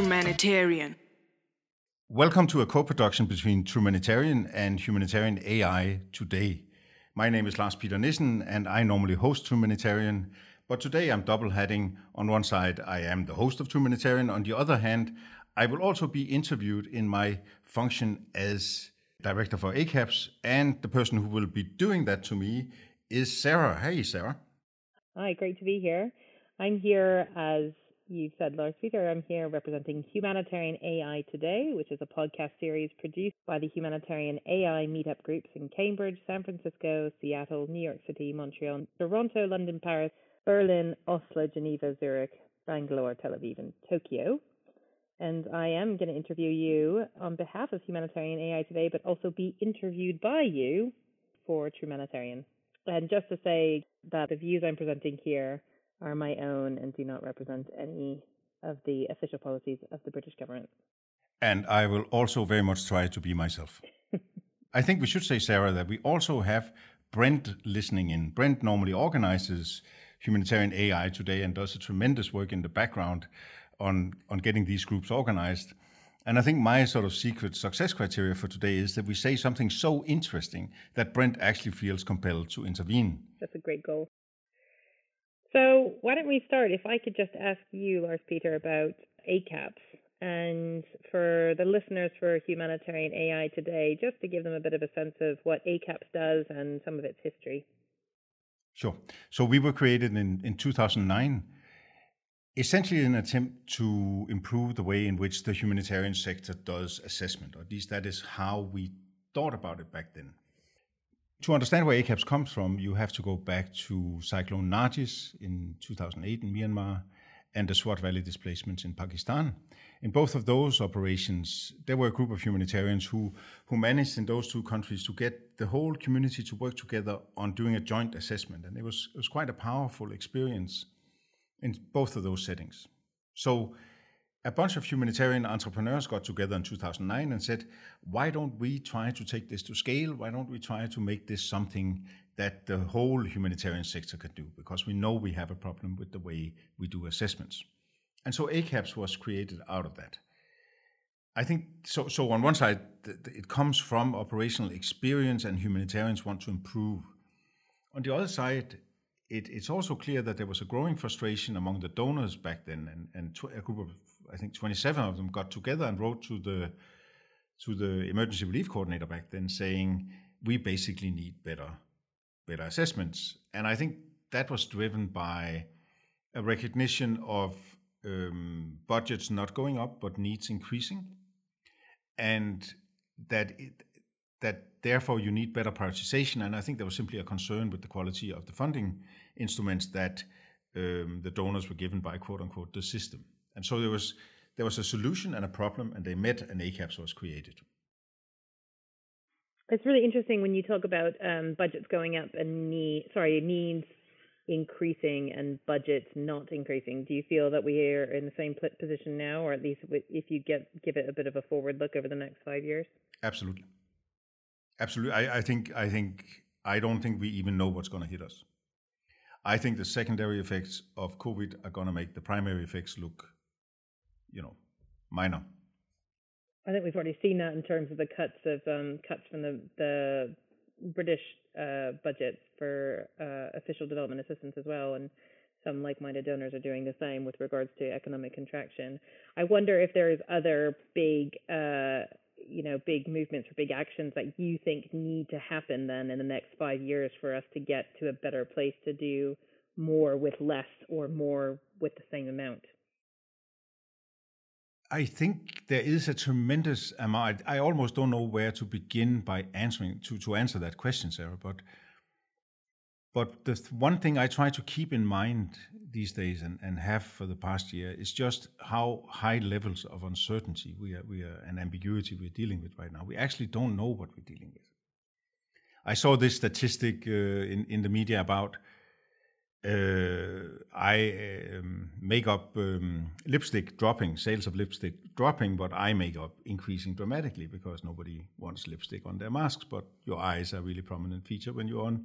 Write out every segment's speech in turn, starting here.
Trumanitarian. Welcome to a co production between Trumanitarian and Humanitarian AI today. My name is Lars Peter Nissen, and I normally host Trumanitarian. But today I'm double heading. On one side, I am the host of Trumanitarian. On the other hand, I will also be interviewed in my function as director for ACAPS, and the person who will be doing that to me is Sarah. Hey, Sarah. Hi, great to be here. I'm here as you said, Lars Peter. I'm here representing Trumanitarian AI Today, which is a podcast series produced by the Humanitarian AI meetup groups in Cambridge, San Francisco, Seattle, New York City, Montreal, Toronto, London, Paris, Berlin, Oslo, Geneva, Zurich, Bangalore, Tel Aviv, and Tokyo. And I am going to interview you on behalf of Humanitarian AI Today, but also be interviewed by you for Humanitarian. And just to say that the views I'm presenting here are my own and do not represent any of the official policies of the British government. And I will also very much try to be myself. I think we should say, Sarah, that we also have Brent listening in. Brent normally organizes humanitarian AI today and does a tremendous work in the background on, on getting these groups organized. And I think my sort of secret success criteria for today is that we say something so interesting that Brent actually feels compelled to intervene. That's a great goal. So, why don't we start? If I could just ask you, Lars Peter, about ACAPS and for the listeners for Humanitarian AI today, just to give them a bit of a sense of what ACAPS does and some of its history. Sure. So, we were created in, in 2009, essentially an attempt to improve the way in which the humanitarian sector does assessment, or at least that is how we thought about it back then. To understand where ACAPS comes from, you have to go back to Cyclone Nargis in 2008 in Myanmar and the Swat Valley displacements in Pakistan. In both of those operations, there were a group of humanitarians who, who managed in those two countries to get the whole community to work together on doing a joint assessment. And it was, it was quite a powerful experience in both of those settings. So a bunch of humanitarian entrepreneurs got together in 2009 and said, why don't we try to take this to scale? Why don't we try to make this something that the whole humanitarian sector could do? Because we know we have a problem with the way we do assessments. And so ACAPS was created out of that. I think so. So on one side, it comes from operational experience, and humanitarians want to improve. On the other side, it, it's also clear that there was a growing frustration among the donors back then, and, and a group of I think 27 of them got together and wrote to the to the emergency relief coordinator back then saying we basically need better better assessments. And i think that was driven by a recognition of um, budgets not going up but needs increasing. And that it, that therefore you need better prioritization. And i think there was simply a concern with the quality of the funding instruments that um, the donors were given by quote unquote the system and so there was there was a solution and a problem, and they met, and ACAPS was created. It's really interesting when you talk about um, budgets going up and need sorry needs increasing and budgets not increasing. Do you feel that we are in the same position now, or at least if you get give it a bit of a forward look over the next five years? Absolutely, absolutely. I, I think I think I don't think we even know what's going to hit us. I think the secondary effects of COVID are going to make the primary effects look you know, minor. I think we've already seen that in terms of the cuts of um, cuts from the the British uh, budget for uh, official development assistance as well, and some like-minded donors are doing the same with regards to economic contraction. I wonder if there's other big, uh, you know, big movements or big actions that you think need to happen then in the next five years for us to get to a better place to do more with less or more with the same amount. I think there is a tremendous amount. I almost don't know where to begin by answering to, to answer that question, Sarah. But but the one thing I try to keep in mind these days and, and have for the past year is just how high levels of uncertainty we are, we are and ambiguity we're dealing with right now. We actually don't know what we're dealing with. I saw this statistic uh, in, in the media about uh, eye um, makeup um, lipstick dropping, sales of lipstick dropping, but eye makeup increasing dramatically because nobody wants lipstick on their masks, but your eyes are a really prominent feature when you're on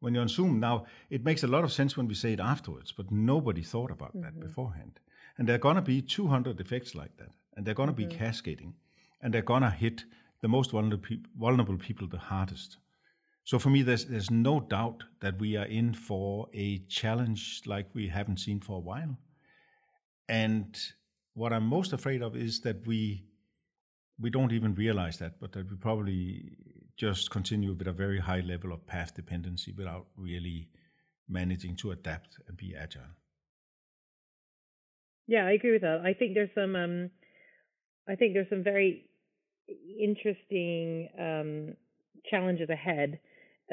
when you're on Zoom. Now, it makes a lot of sense when we say it afterwards, but nobody thought about mm-hmm. that beforehand. And there are going to be 200 effects like that. And they're going to mm-hmm. be cascading. And they're going to hit the most vulnerable people the hardest. So for me, there's, there's no doubt that we are in for a challenge like we haven't seen for a while. And what I'm most afraid of is that we we don't even realize that, but that we probably just continue with a very high level of path dependency without really managing to adapt and be agile. Yeah, I agree with that. I think there's some um, I think there's some very interesting um, challenges ahead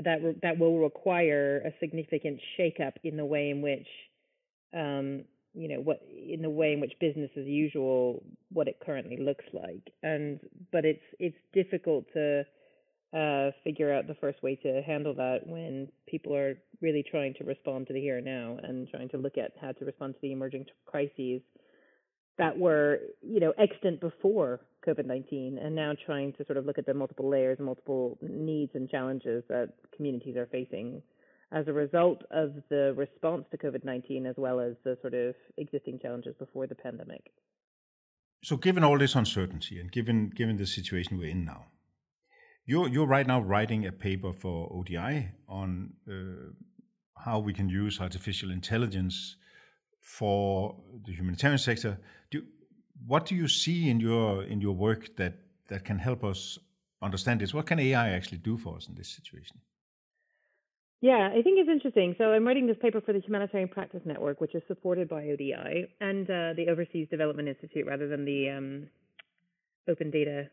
that re- that will require a significant shakeup in the way in which um, you know what in the way in which business as usual what it currently looks like. And but it's it's difficult to uh, figure out the first way to handle that when people are really trying to respond to the here and now and trying to look at how to respond to the emerging crises that were you know extant before COVID-19 and now trying to sort of look at the multiple layers and multiple needs and challenges that communities are facing as a result of the response to COVID 19 as well as the sort of existing challenges before the pandemic. So, given all this uncertainty and given, given the situation we're in now, you're, you're right now writing a paper for ODI on uh, how we can use artificial intelligence for the humanitarian sector. Do, what do you see in your in your work that that can help us understand this? What can AI actually do for us in this situation? Yeah, I think it's interesting. So I'm writing this paper for the Humanitarian Practice Network, which is supported by ODI and uh, the Overseas Development Institute rather than the um, Open Data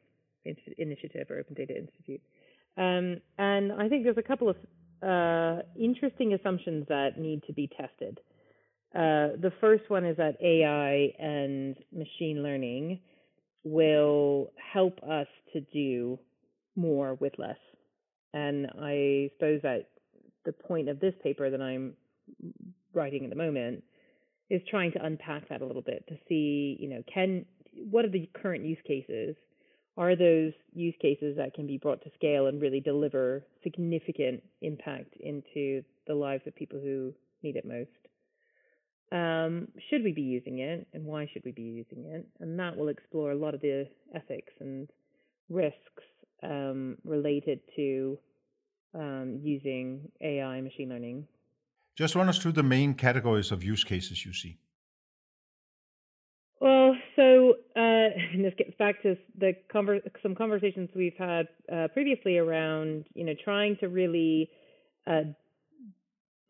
Initiative or Open Data Institute. Um, and I think there's a couple of uh, interesting assumptions that need to be tested. Uh, the first one is that AI and machine learning will help us to do more with less. And I suppose that the point of this paper that I'm writing at the moment is trying to unpack that a little bit to see, you know, can what are the current use cases? Are those use cases that can be brought to scale and really deliver significant impact into the lives of people who need it most? Um, should we be using it, and why should we be using it? And that will explore a lot of the ethics and risks um, related to um, using AI machine learning. Just run us through the main categories of use cases you see. Well, so uh, this gets back to the conver- some conversations we've had uh, previously around, you know, trying to really uh,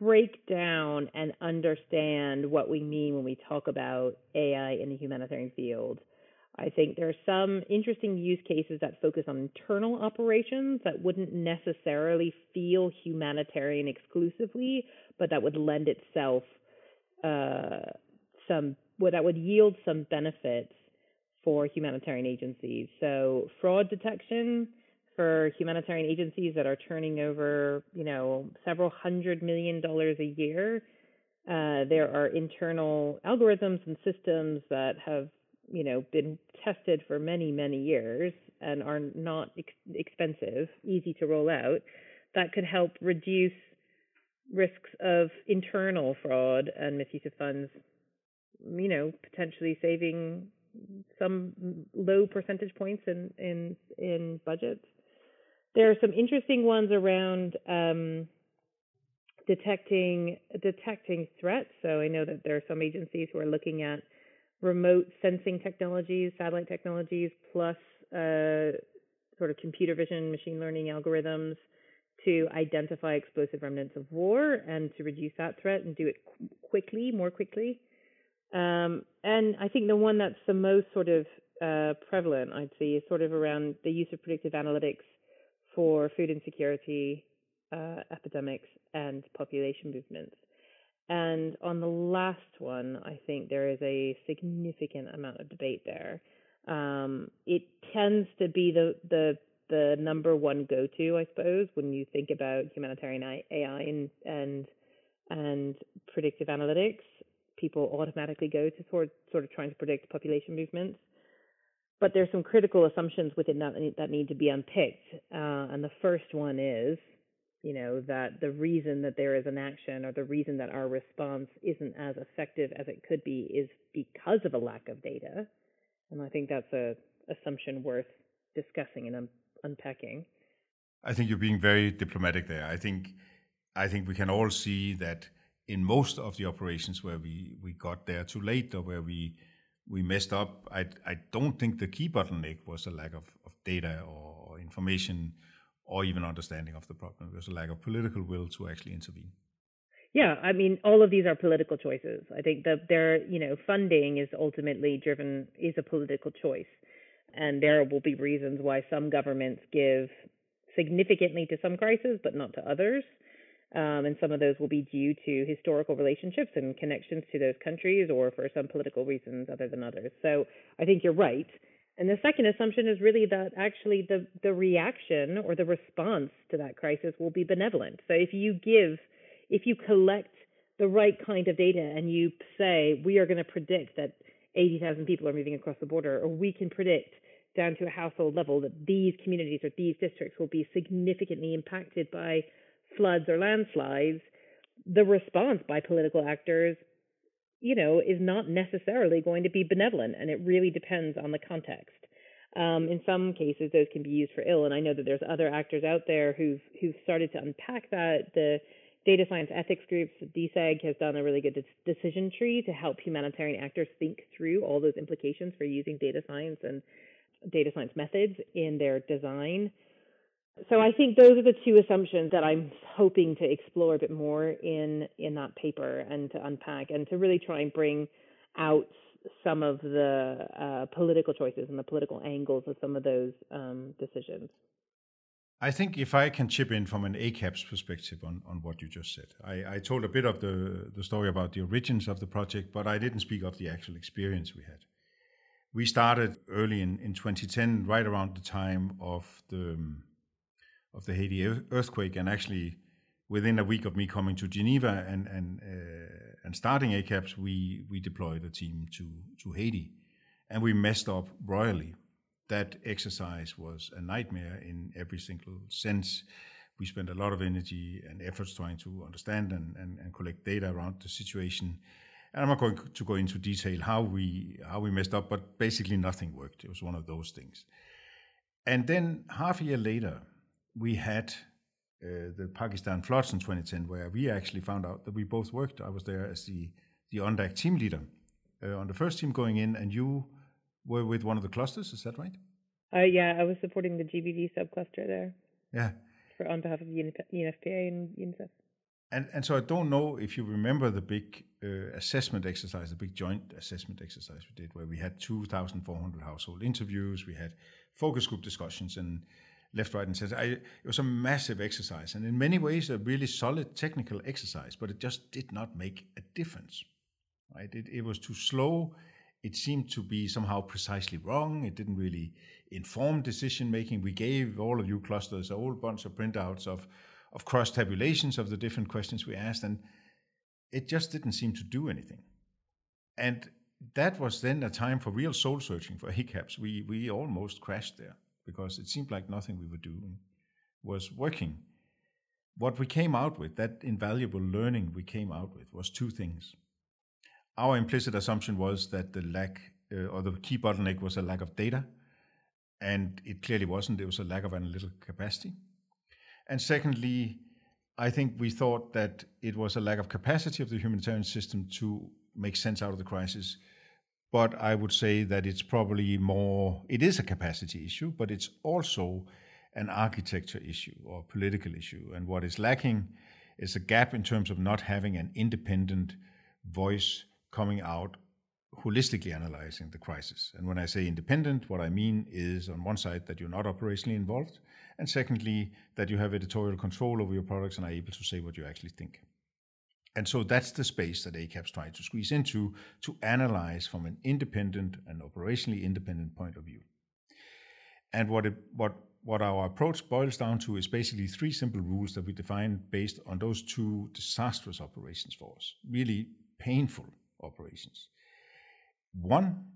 break down and understand what we mean when we talk about AI in the humanitarian field. I think there are some interesting use cases that focus on internal operations that wouldn't necessarily feel humanitarian exclusively, but that would lend itself uh, some, well, that would yield some benefits for humanitarian agencies. So fraud detection for humanitarian agencies that are turning over, you know, several hundred million dollars a year. Uh, there are internal algorithms and systems that have you know been tested for many many years and are not ex- expensive, easy to roll out, that could help reduce risks of internal fraud and misuse of funds. You know, potentially saving some low percentage points in in in budgets. There are some interesting ones around um, detecting detecting threats. So I know that there are some agencies who are looking at remote sensing technologies, satellite technologies, plus uh, sort of computer vision, machine learning algorithms to identify explosive remnants of war and to reduce that threat and do it qu- quickly, more quickly. Um, and I think the one that's the most sort of uh, prevalent, I'd say, is sort of around the use of predictive analytics for food insecurity, uh, epidemics, and population movements. And on the last one, I think there is a significant amount of debate there. Um, it tends to be the the the number one go to, I suppose, when you think about humanitarian AI and and and predictive analytics. People automatically go to sort sort of trying to predict population movements. But there's some critical assumptions within that that need to be unpicked. Uh, and the first one is you know, that the reason that there is an action or the reason that our response isn't as effective as it could be is because of a lack of data. And I think that's a assumption worth discussing and un- unpacking. I think you're being very diplomatic there. I think I think we can all see that in most of the operations where we, we got there too late or where we we messed up, I, I don't think the key bottleneck was a lack of, of data or information or even understanding of the problem. It was a lack of political will to actually intervene. Yeah, I mean, all of these are political choices. I think that their, you know, funding is ultimately driven is a political choice, and there will be reasons why some governments give significantly to some crises, but not to others. Um, and some of those will be due to historical relationships and connections to those countries or for some political reasons other than others. So I think you're right. And the second assumption is really that actually the, the reaction or the response to that crisis will be benevolent. So if you give, if you collect the right kind of data and you say, we are going to predict that 80,000 people are moving across the border, or we can predict down to a household level that these communities or these districts will be significantly impacted by floods or landslides, the response by political actors, you know, is not necessarily going to be benevolent, and it really depends on the context. Um, in some cases, those can be used for ill, and I know that there's other actors out there who've who've started to unpack that. The data science ethics groups, DSEG, has done a really good decision tree to help humanitarian actors think through all those implications for using data science and data science methods in their design. So I think those are the two assumptions that I'm hoping to explore a bit more in in that paper and to unpack and to really try and bring out some of the uh, political choices and the political angles of some of those um, decisions. I think if I can chip in from an ACAPS perspective on, on what you just said, I, I told a bit of the, the story about the origins of the project, but I didn't speak of the actual experience we had. We started early in, in 2010, right around the time of the um, of the Haiti earthquake, and actually within a week of me coming to Geneva and and uh, and starting ACAPS, we we deployed a team to to Haiti, and we messed up royally. That exercise was a nightmare in every single sense. We spent a lot of energy and efforts trying to understand and, and, and collect data around the situation. And I'm not going to go into detail how we how we messed up, but basically nothing worked. It was one of those things. And then half a year later, we had uh, the Pakistan floods in 2010, where we actually found out that we both worked. I was there as the the UNDAC team leader uh, on the first team going in, and you were with one of the clusters. Is that right? Uh, yeah, I was supporting the GBV subcluster there. Yeah. For on behalf of the UNFPA and UNICEF. And and so I don't know if you remember the big uh, assessment exercise, the big joint assessment exercise we did, where we had 2,400 household interviews, we had focus group discussions, and left, right, and center. I, it was a massive exercise, and in many ways a really solid technical exercise, but it just did not make a difference. Right? It, it was too slow. It seemed to be somehow precisely wrong. It didn't really inform decision making. We gave all of you clusters a whole bunch of printouts of of cross tabulations of the different questions we asked, and it just didn't seem to do anything. And that was then a time for real soul searching for ACAPS. We we almost crashed there because it seemed like nothing we were doing was working. What we came out with, that invaluable learning we came out with, was two things. Our implicit assumption was that the lack uh, or the key bottleneck was a lack of data, and it clearly wasn't. It was a lack of analytical capacity. And secondly, I think we thought that it was a lack of capacity of the humanitarian system to make sense out of the crisis but I would say that it's probably more, it is a capacity issue, but it's also an architecture issue or political issue. And what is lacking is a gap in terms of not having an independent voice coming out holistically analyzing the crisis. And when I say independent, what I mean is on one side that you're not operationally involved, and secondly, that you have editorial control over your products and are able to say what you actually think. And so that's the space that ACAP's trying to squeeze into to analyze from an independent and operationally independent point of view. And what, it, what, what our approach boils down to is basically three simple rules that we define based on those two disastrous operations for us, really painful operations. One,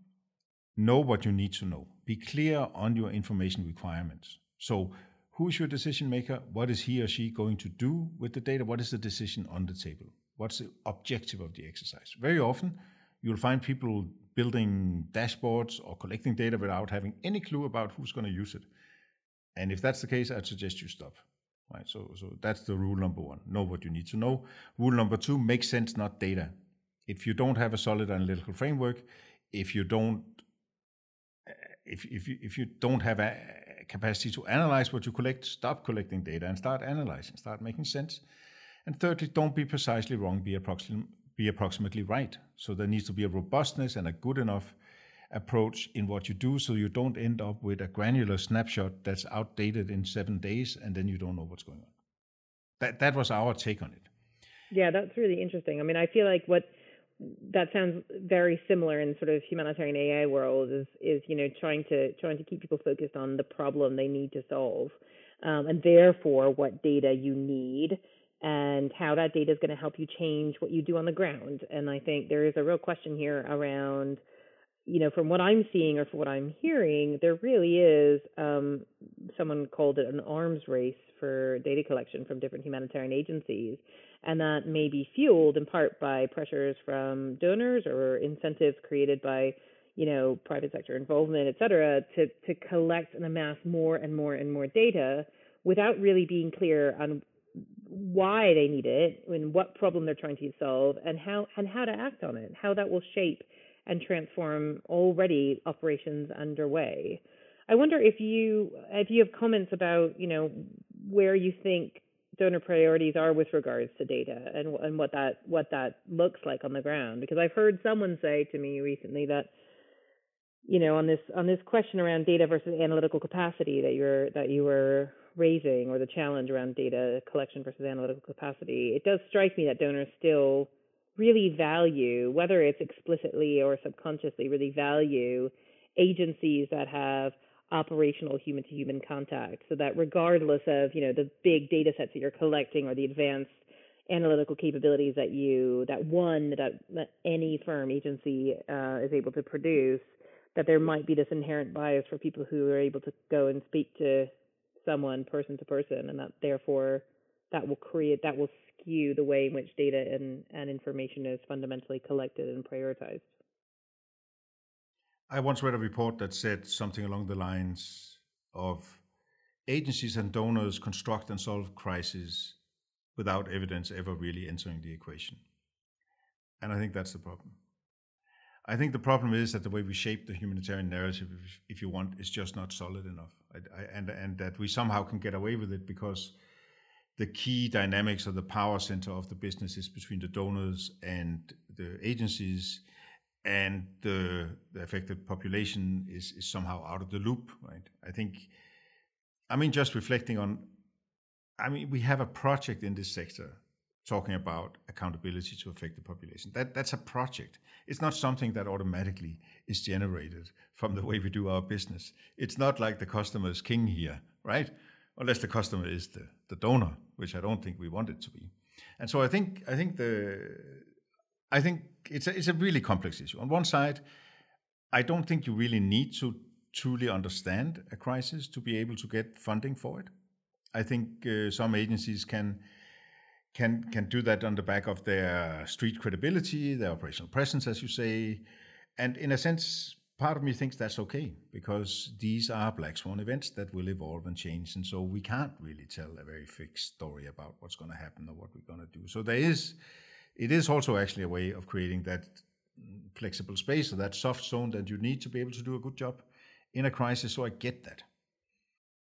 know what you need to know. Be clear on your information requirements. So who is your decision maker? What is he or she going to do with the data? What is the decision on the table? What's the objective of the exercise? Very often, you'll find people building dashboards or collecting data without having any clue about who's going to use it. And if that's the case, I'd suggest you stop. Right. So, so that's the rule number one. Know what you need to know. Rule number two: make sense, not data. If you don't have a solid analytical framework, if you don't, eh, if if you, if you don't have a capacity to analyze what you collect, stop collecting data and start analyzing. Start making sense. And thirdly, don't be precisely wrong. Be approximately be approximately right. So there needs to be a robustness and a good enough approach in what you do so you don't end up with a granular snapshot that's outdated in seven days and then you don't know what's going on. That that was our take on it. Yeah, that's really interesting. I mean, I feel like what that sounds very similar in sort of humanitarian AI world is is you know trying to trying to keep people focused on the problem they need to solve, um, and therefore what data you need and how that data is going to help you change what you do on the ground. And I think there is a real question here around you know, from what I'm seeing or from what I'm hearing, there really is um, someone called it an arms race for data collection from different humanitarian agencies, and that may be fueled in part by pressures from donors or incentives created by, you know, private sector involvement, et cetera, to to collect and amass more and more and more data without really being clear on why they need it and what problem they're trying to solve and how and how to act on it, how that will shape and transform already operations underway. I wonder if you if you have comments about you know where you think donor priorities are with regards to data and and what that what that looks like on the ground because I've heard someone say to me recently that you know on this on this question around data versus analytical capacity that you're that you were raising or the challenge around data collection versus analytical capacity it does strike me that donors still really value, whether it's explicitly or subconsciously, really value agencies that have operational human to human contact so that regardless of you know the big data sets that you're collecting or the advanced analytical capabilities that you that one that, that any firm agency uh, is able to produce that there might be this inherent bias for people who are able to go and speak to someone person to person and that therefore that will create that will skew the way in which data and, and information is fundamentally collected and prioritized. I once read a report that said something along the lines of agencies and donors construct and solve crises without evidence ever really entering the equation. And I think that's the problem. I think the problem is that the way we shape the humanitarian narrative, if, if you want, is just not solid enough. And, and that we somehow can get away with it because the key dynamics of the power center of the business is between the donors and the agencies, and the, the affected population is, is somehow out of the loop, right? I think, I mean, just reflecting on, I mean, we have a project in this sector talking about accountability to affected population. That that's a project. It's not something that automatically is generated from the way we do our business. It's not like the customer is king here, right? unless the customer is the, the donor, which I don't think we want it to be. And so I think I think the I think it's a, it's a really complex issue. On one side, I don't think you really need to truly understand a crisis to be able to get funding for it. I think uh, some agencies can can can do that on the back of their street credibility, their operational presence, as you say, and in a sense, part of me thinks that's okay because these are black swan events that will evolve and change. And so we can't really tell a very fixed story about what's going to happen or what we're going to do. So there is, it is also actually a way of creating that flexible space or that soft zone that you need to be able to do a good job in a crisis. So I get that.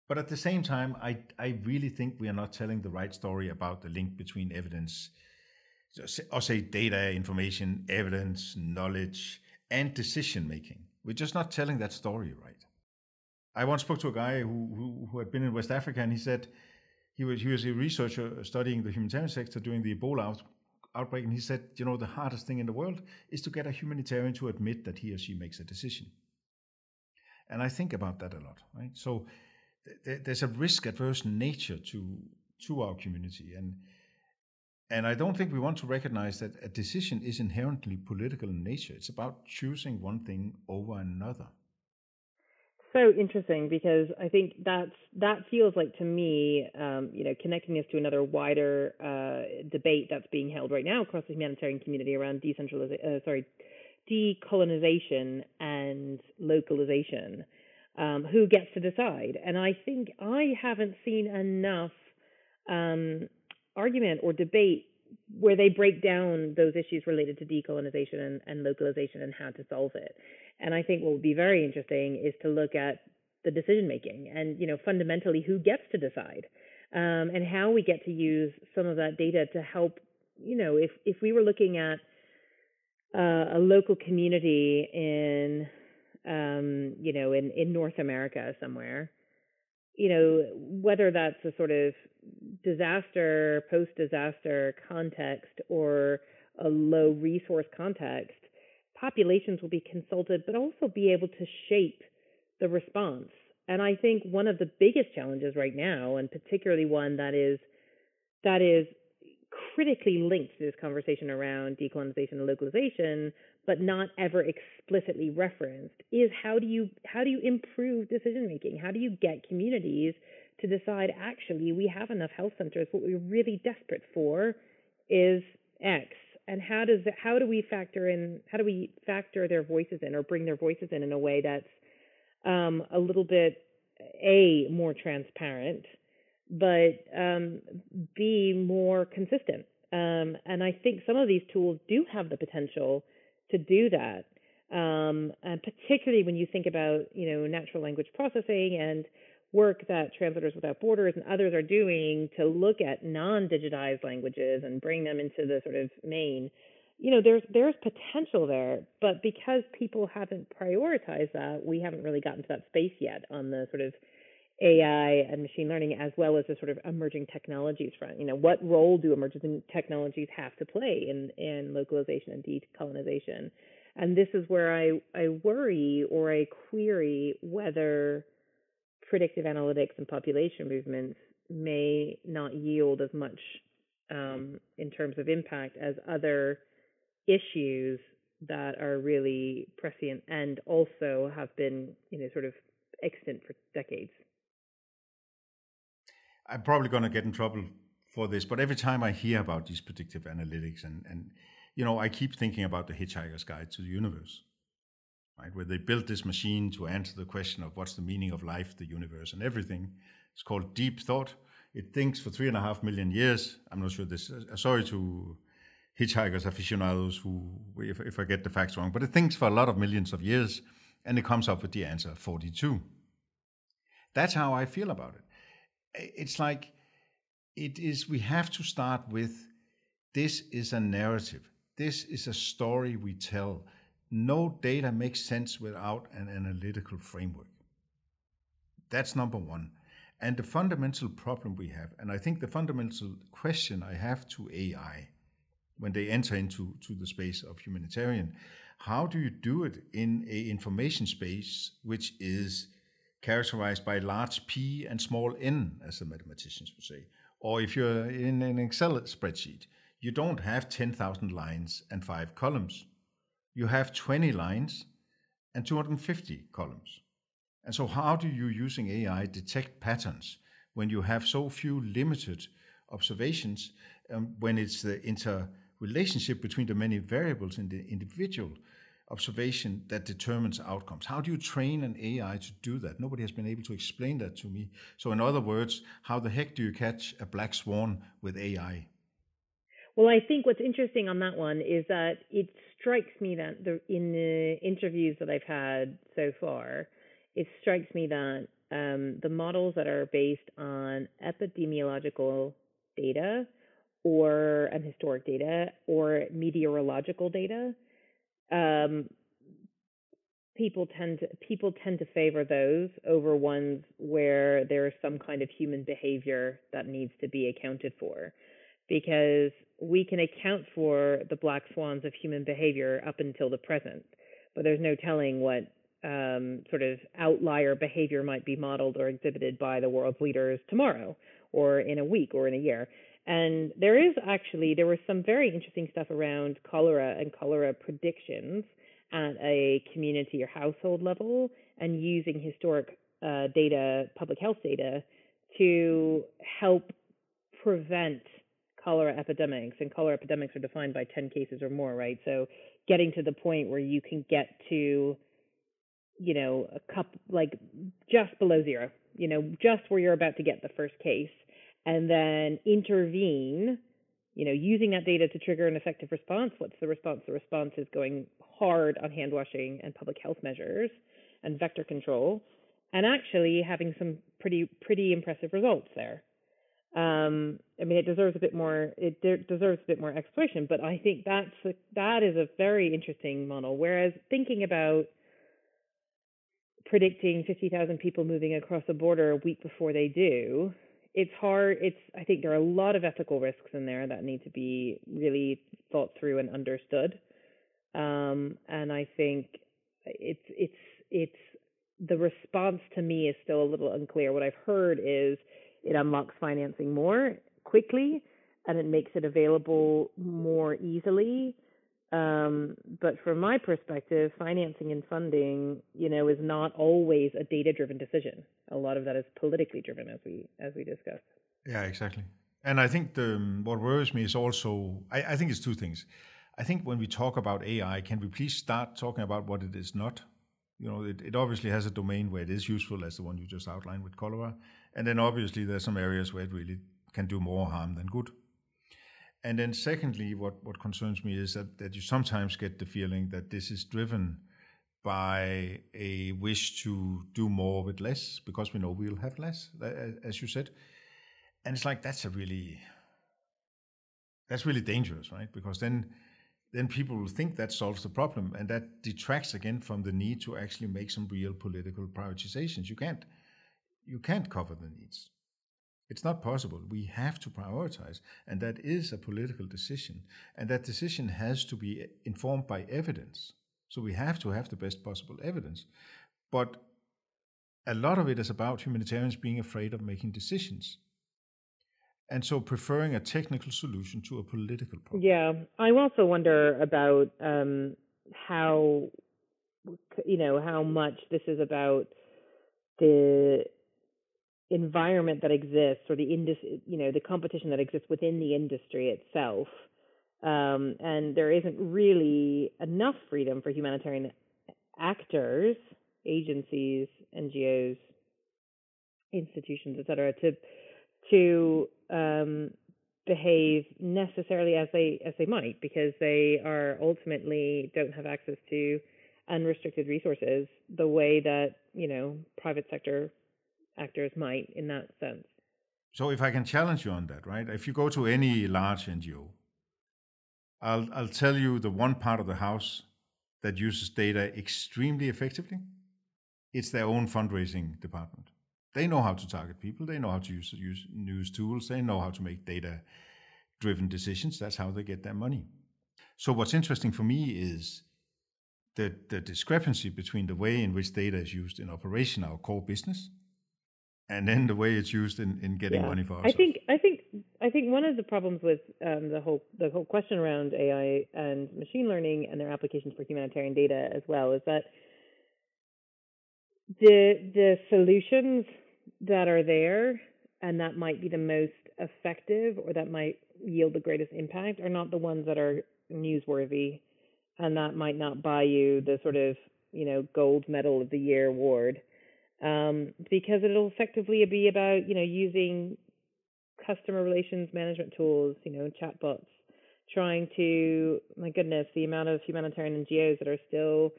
But at the same time, I, I really think we are not telling the right story about the link between evidence, or say data, information, evidence, knowledge, and decision making. We're just not telling that story right. I once spoke to a guy who, who, who had been in West Africa, and he said he was, he was a researcher studying the humanitarian sector during the Ebola out, outbreak, and he said, you know, the hardest thing in the world is to get a humanitarian to admit that he or she makes a decision. And I think about that a lot, right? So th- there's a risk adverse nature to to our community, and and I don't think we want to recognize that a decision is inherently political in nature. It's about choosing one thing over another. so interesting because I think that's that feels like to me, um, you know, connecting this to another wider uh, debate that's being held right now across the humanitarian community around decentralization, uh, sorry, decolonization and localization. Um, who gets to decide? And I think I haven't seen enough um, argument or debate where they break down those issues related to decolonization and, and localization and how to solve it. And I think what would be very interesting is to look at the decision making and, you know, fundamentally who gets to decide um, and how we get to use some of that data to help, you know, if, if we were looking at uh, a local community in, um, you know, in, in North America somewhere, you know, whether that's a sort of disaster, post disaster context or a low resource context, populations will be consulted, but also be able to shape the response. And I think one of the biggest challenges right now, and particularly one that is that is critically linked to this conversation around decolonization and localization, but not ever explicitly referenced, is how do you how do you improve decision making? How do you get communities to decide actually we have enough health centers, what we're really desperate for is X. And how does it, how do we factor in how do we factor their voices in or bring their voices in in a way that's um, a little bit a more transparent but um, be more consistent. Um, and I think some of these tools do have the potential to do that. Um, and particularly when you think about, you know, natural language processing and work that Translators Without Borders and others are doing to look at non-digitized languages and bring them into the sort of main. You know, there's there's potential there, but because people haven't prioritized that, we haven't really gotten to that space yet on the sort of AI and machine learning, as well as the sort of emerging technologies front. You know, what role do emerging technologies have to play in in localization and decolonization? And this is where I I worry or I query whether predictive analytics and population movements may not yield as much um, in terms of impact as other issues that are really prescient and also have been, you know, sort of extant for decades. I'm probably going to get in trouble for this, but every time I hear about these predictive analytics and, and you know, I keep thinking about the Hitchhiker's Guide to the Universe, right? Where they built this machine to answer the question of what's the meaning of life, the universe, and everything. It's called Deep Thought. It thinks for three and a half million years. I'm not sure this. Uh, sorry to hitchhikers aficionados who, if, if I get the facts wrong, but it thinks for a lot of millions of years, and it comes up with the answer 42. That's how I feel about it it's like it is we have to start with this is a narrative. This is a story we tell. No data makes sense without an analytical framework. That's number one. And the fundamental problem we have and i think the fundamental question i have to ai when they enter into to the space of humanitarian how do you do it in a information space which is characterized by large P and small n, as the mathematicians would say. Or if you're in an Excel spreadsheet, you don't have 10,000 lines and five columns. You have 20 lines and 250 columns. And so, how do you, using AI, detect patterns when you have so few limited observations, um, when it's the interrelationship between the many variables in the individual observation that determines outcomes. How do you train an AI to do that? Nobody has been able to explain that to me. So, in other words, how the heck do you catch a black swan with AI? Well, I think what's interesting on that one is that it strikes me that the, in the interviews that I've had so far, it strikes me that um, the models that are based on epidemiological data or and historic data or meteorological data um, people tend to people tend to favor those over ones where there is some kind of human behavior that needs to be accounted for. Because we can account for the black swans of human behavior up until the present but there's no telling what um, sort of outlier behavior might be modeled or exhibited by the world's leaders tomorrow or in a week or in a year and there is actually there was some very interesting stuff around cholera and cholera predictions at a community or household level and using historic uh, data, public health data, to help prevent cholera epidemics. And cholera epidemics are defined by 10 cases or more, right? So getting to the point where you can get to, you know, a cup like just below zero, you know, just where you're about to get the first case, and then intervene you know, using that data to trigger an effective response. What's the response? The response is going hard on hand washing and public health measures and vector control, and actually having some pretty pretty impressive results there. Um, I mean, it deserves a bit more. It de- deserves a bit more exploration, but I think that's a, that is a very interesting model. Whereas thinking about predicting 50,000 people moving across a border a week before they do, it's hard. It's I think there are a lot of ethical risks in there that need to be really thought through and understood. Um, and I think it's it's it's the response to me is still a little unclear. What I've heard is it unlocks financing more quickly and it makes it available more easily. Um, but from my perspective, financing and funding, you know, is not always a data-driven decision. A lot of that is politically driven, as we as we discussed. Yeah, exactly. And I think the what worries me is also I, I think it's two things. I think when we talk about AI, can we please start talking about what it is not? You know, it, it obviously has a domain where it is useful, as the one you just outlined with cholera, and then obviously there's some areas where it really can do more harm than good. And then secondly, what, what concerns me is that, that you sometimes get the feeling that this is driven by a wish to do more with less because we know we'll have less, as you said. And it's like that's a really that's really dangerous, right? Because then then people will think that solves the problem, and that detracts again from the need to actually make some real political prioritizations. You can't you can't cover the needs. It's not possible. We have to prioritize, and that is a political decision. And that decision has to be informed by evidence. So we have to have the best possible evidence. But a lot of it is about humanitarians being afraid of making decisions. And so preferring a technical solution to a political problem. Yeah. I also wonder about um, how, you know, how much this is about the environment that exists or the indus- you know the competition that exists within the industry itself um, and there isn't really enough freedom for humanitarian actors agencies ngos institutions etc to to um, behave necessarily as they as they might because they are ultimately don't have access to unrestricted resources the way that you know private sector actors might in that sense. So, if I can challenge you on that, right? If you go to any large NGO, I'll, I'll tell you the one part of the house that uses data extremely effectively. It's their own fundraising department. They know how to target people. They know how to use, use news tools. They know how to make data driven decisions. That's how they get their money. So, what's interesting for me is the, the discrepancy between the way in which data is used in operation, our core business, and then the way it's used in, in getting yeah. money for ourselves. I think I think I think one of the problems with um, the whole the whole question around AI and machine learning and their applications for humanitarian data as well is that the the solutions that are there and that might be the most effective or that might yield the greatest impact are not the ones that are newsworthy and that might not buy you the sort of you know gold medal of the year award um, because it'll effectively be about you know using customer relations management tools, you know, chatbots, trying to my goodness, the amount of humanitarian NGOs that are still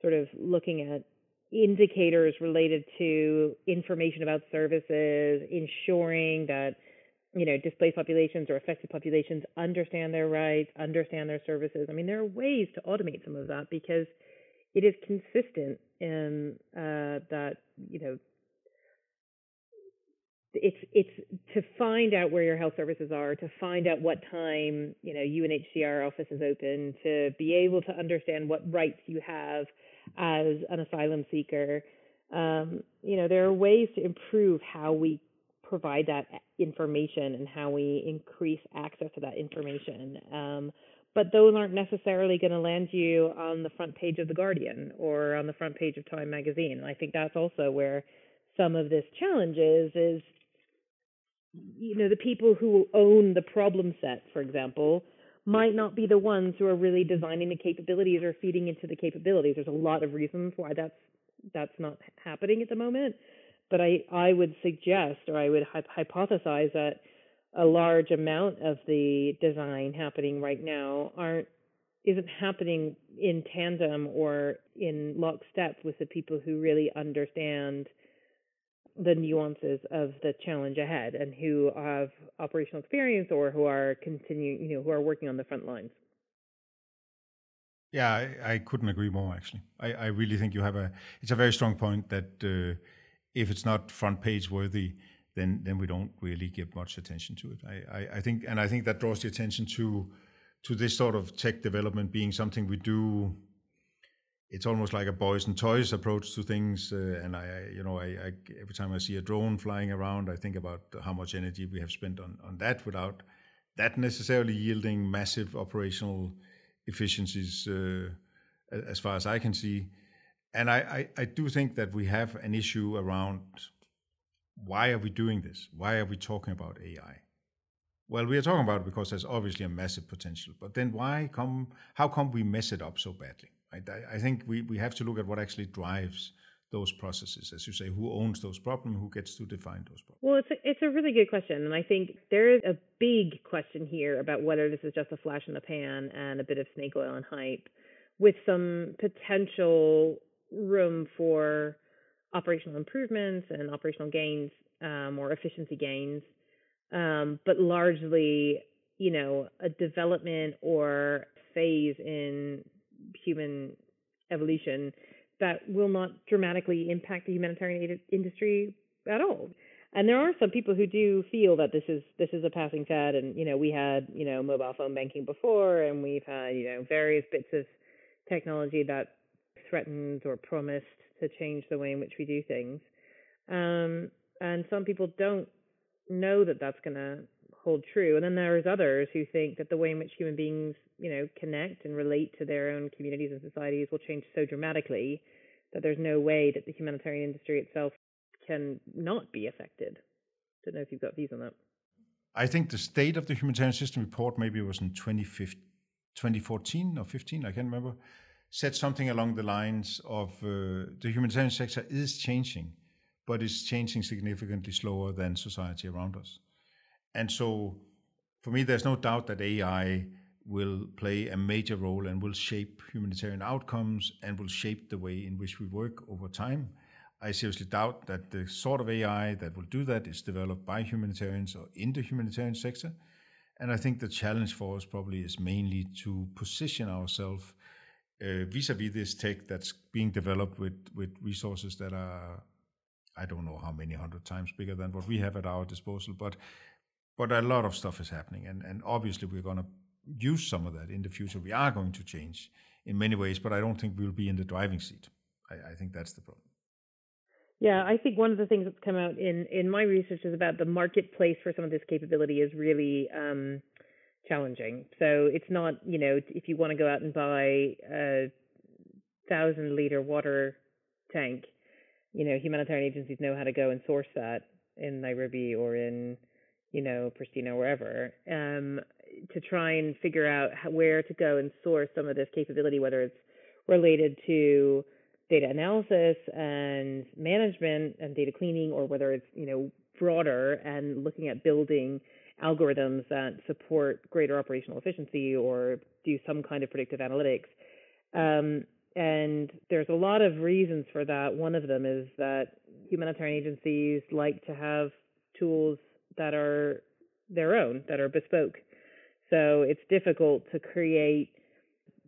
sort of looking at indicators related to information about services, ensuring that you know displaced populations or affected populations understand their rights, understand their services. I mean, there are ways to automate some of that because it is consistent in uh, that you know it's it's to find out where your health services are, to find out what time you know UNHCR office is open, to be able to understand what rights you have as an asylum seeker. Um, you know there are ways to improve how we provide that information and how we increase access to that information. Um, but those aren't necessarily going to land you on the front page of the Guardian or on the front page of Time magazine. And I think that's also where some of this challenge is is you know the people who own the problem set, for example, might not be the ones who are really designing the capabilities or feeding into the capabilities. There's a lot of reasons why that's that's not happening at the moment, but I I would suggest or I would hypothesize that a large amount of the design happening right now aren't isn't happening in tandem or in lockstep with the people who really understand the nuances of the challenge ahead and who have operational experience or who are continuing, you know, who are working on the front lines. Yeah, I, I couldn't agree more. Actually, I, I, really think you have a. It's a very strong point that uh, if it's not front page worthy, then then we don't really give much attention to it. I, I, I think, and I think that draws the attention to to this sort of tech development being something we do it's almost like a boys and toys approach to things. Uh, and I, you know, I, I, every time I see a drone flying around, I think about how much energy we have spent on, on that without that necessarily yielding massive operational efficiencies, uh, as far as I can see. And I, I, I do think that we have an issue around why are we doing this? Why are we talking about AI? Well, we are talking about it because there's obviously a massive potential. But then why come? How come we mess it up so badly? I, I think we, we have to look at what actually drives those processes, as you say, who owns those problems, who gets to define those problems? Well, it's a, it's a really good question, and I think there is a big question here about whether this is just a flash in the pan and a bit of snake oil and hype, with some potential room for operational improvements and operational gains um, or efficiency gains, um, but largely, you know, a development or phase in human evolution that will not dramatically impact the humanitarian aid industry at all. And there are some people who do feel that this is this is a passing fad, and you know we had you know mobile phone banking before, and we've had you know various bits of technology that threatened or promised to change the way in which we do things. Um, and some people don't know that that's going to hold true. And then there's others who think that the way in which human beings, you know, connect and relate to their own communities and societies will change so dramatically that there's no way that the humanitarian industry itself can not be affected. Don't know if you've got views on that. I think the state of the humanitarian system report, maybe was in 2014 or 15, I can't remember, said something along the lines of uh, the humanitarian sector is changing, but it's changing significantly slower than society around us. And so for me, there's no doubt that AI will play a major role and will shape humanitarian outcomes and will shape the way in which we work over time. I seriously doubt that the sort of AI that will do that is developed by humanitarians or in the humanitarian sector. And I think the challenge for us probably is mainly to position ourselves vis-a-vis this tech that's being developed with, with resources that are, I don't know how many hundred times bigger than what we have at our disposal, but but a lot of stuff is happening, and, and obviously we're going to use some of that in the future. We are going to change in many ways, but I don't think we'll be in the driving seat. I, I think that's the problem. Yeah, I think one of the things that's come out in in my research is about the marketplace for some of this capability is really um, challenging. So it's not, you know, if you want to go out and buy a thousand liter water tank, you know, humanitarian agencies know how to go and source that in Nairobi or in you know, Pristina, wherever, um, to try and figure out how, where to go and source some of this capability, whether it's related to data analysis and management and data cleaning, or whether it's, you know, broader and looking at building algorithms that support greater operational efficiency or do some kind of predictive analytics. Um, and there's a lot of reasons for that. One of them is that humanitarian agencies like to have tools that are their own, that are bespoke. So it's difficult to create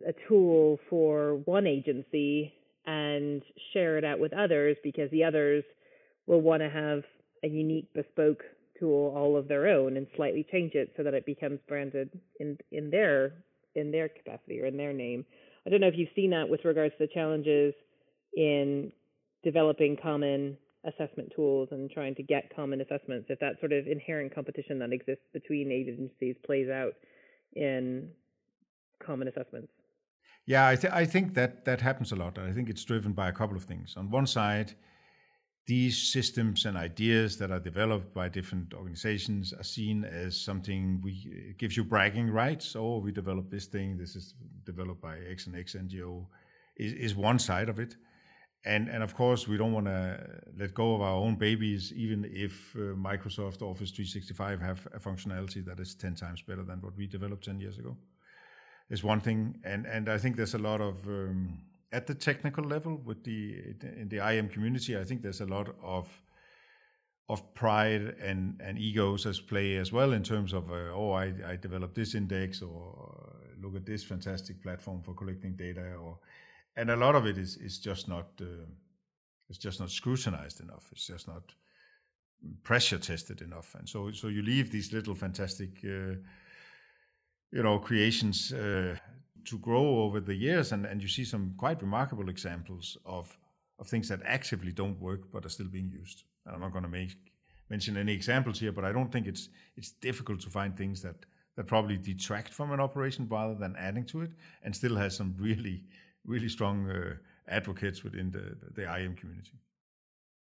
a tool for one agency and share it out with others because the others will want to have a unique bespoke tool all of their own and slightly change it so that it becomes branded in in their in their capacity or in their name. I don't know if you've seen that with regards to the challenges in developing common assessment tools and trying to get common assessments, if that sort of inherent competition that exists between agencies plays out in common assessments? Yeah, I, th- I think that that happens a lot. I think it's driven by a couple of things. On one side, these systems and ideas that are developed by different organizations are seen as something we gives you bragging rights. Oh, we developed this thing. This is developed by X and X NGO. Is, is one side of it, and and of course we don't want to let go of our own babies, even if uh, Microsoft Office 365 have a functionality that is ten times better than what we developed ten years ago. Is one thing, and and I think there's a lot of um, at the technical level with the in the IAM community, I think there's a lot of of pride and, and egos as play as well in terms of uh, oh I, I developed this index or look at this fantastic platform for collecting data or and a lot of it is is just not uh, it's just not scrutinized enough. It's just not pressure tested enough. And so so you leave these little fantastic uh, you know creations uh, to grow over the years, and, and you see some quite remarkable examples of of things that actively don't work but are still being used. And I'm not going to make mention any examples here, but I don't think it's it's difficult to find things that that probably detract from an operation rather than adding to it, and still has some really really strong uh, advocates within the, the, IAM community.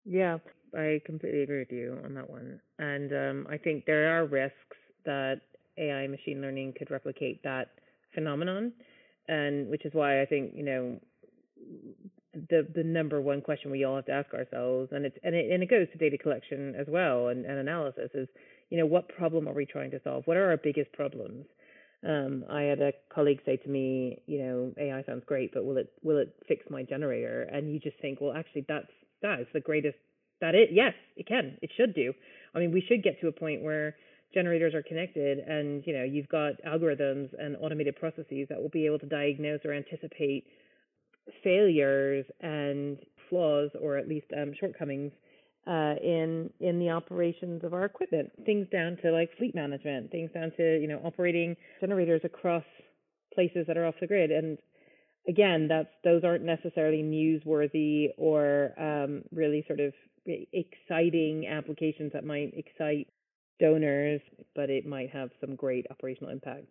Yeah, I completely agree with you on that one, and um, I think there are risks that AI machine learning could replicate that phenomenon and which is why I think you know the the number one question we all have to ask ourselves, and it's and it and it goes to data collection as well and, and analysis is you know what problem are we trying to solve? What are our biggest problems? Um, I had a colleague say to me, you know, AI sounds great, but will it will it fix my generator? And you just think, well, actually, that's that is the greatest. That it yes, it can, it should do. I mean, we should get to a point where generators are connected and you know you've got algorithms and automated processes that will be able to diagnose or anticipate failures and flaws or at least um, shortcomings uh, in in the operations of our equipment. Things down to like fleet management things down to you know operating generators across places that are off the grid. And again that's those aren't necessarily newsworthy or um, really sort of exciting applications that might excite donors, but it might have some great operational impact.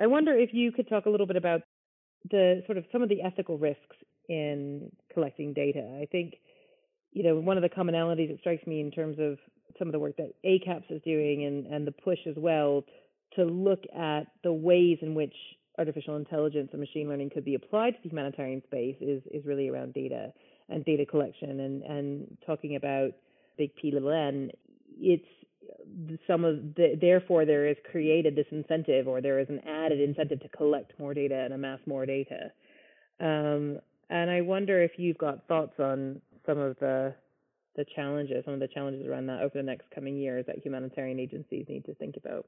I wonder if you could talk a little bit about the sort of some of the ethical risks in collecting data. I think, you know, one of the commonalities that strikes me in terms of some of the work that ACAPS is doing and, and the push as well to look at the ways in which artificial intelligence and machine learning could be applied to the humanitarian space is, is really around data and data collection and, and talking about big P little n. It's some of the, therefore there is created this incentive or there is an added incentive to collect more data and amass more data. Um, and I wonder if you've got thoughts on some of the the challenges, some of the challenges around that over the next coming years that humanitarian agencies need to think about.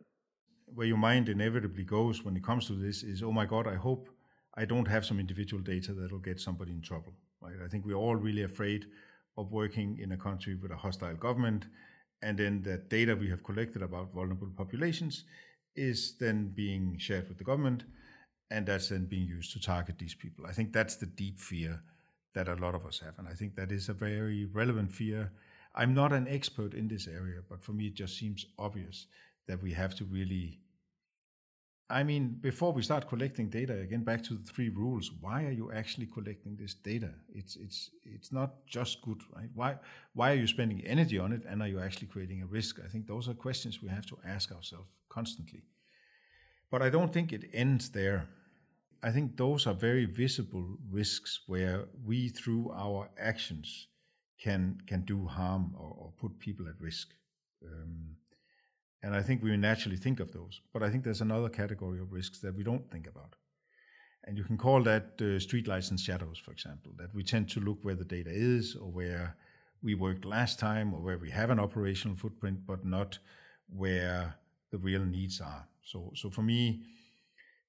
Where your mind inevitably goes when it comes to this is, oh my God, I hope I don't have some individual data that'll get somebody in trouble. Right? I think we're all really afraid of working in a country with a hostile government and then the data we have collected about vulnerable populations is then being shared with the government, and that's then being used to target these people. I think that's the deep fear that a lot of us have, and I think that is a very relevant fear. I'm not an expert in this area, but for me, it just seems obvious that we have to really I mean, before we start collecting data, again back to the three rules. Why are you actually collecting this data? It's it's it's not just good, right? Why why are you spending energy on it, and are you actually creating a risk? I think those are questions we have to ask ourselves constantly. But I don't think it ends there. I think those are very visible risks where we, through our actions, can can do harm or, or put people at risk. Um, and I think we naturally think of those. But I think there's another category of risks that we don't think about. And you can call that uh, streetlights and shadows, for example, that we tend to look where the data is or where we worked last time or where we have an operational footprint, but not where the real needs are. So, so for me,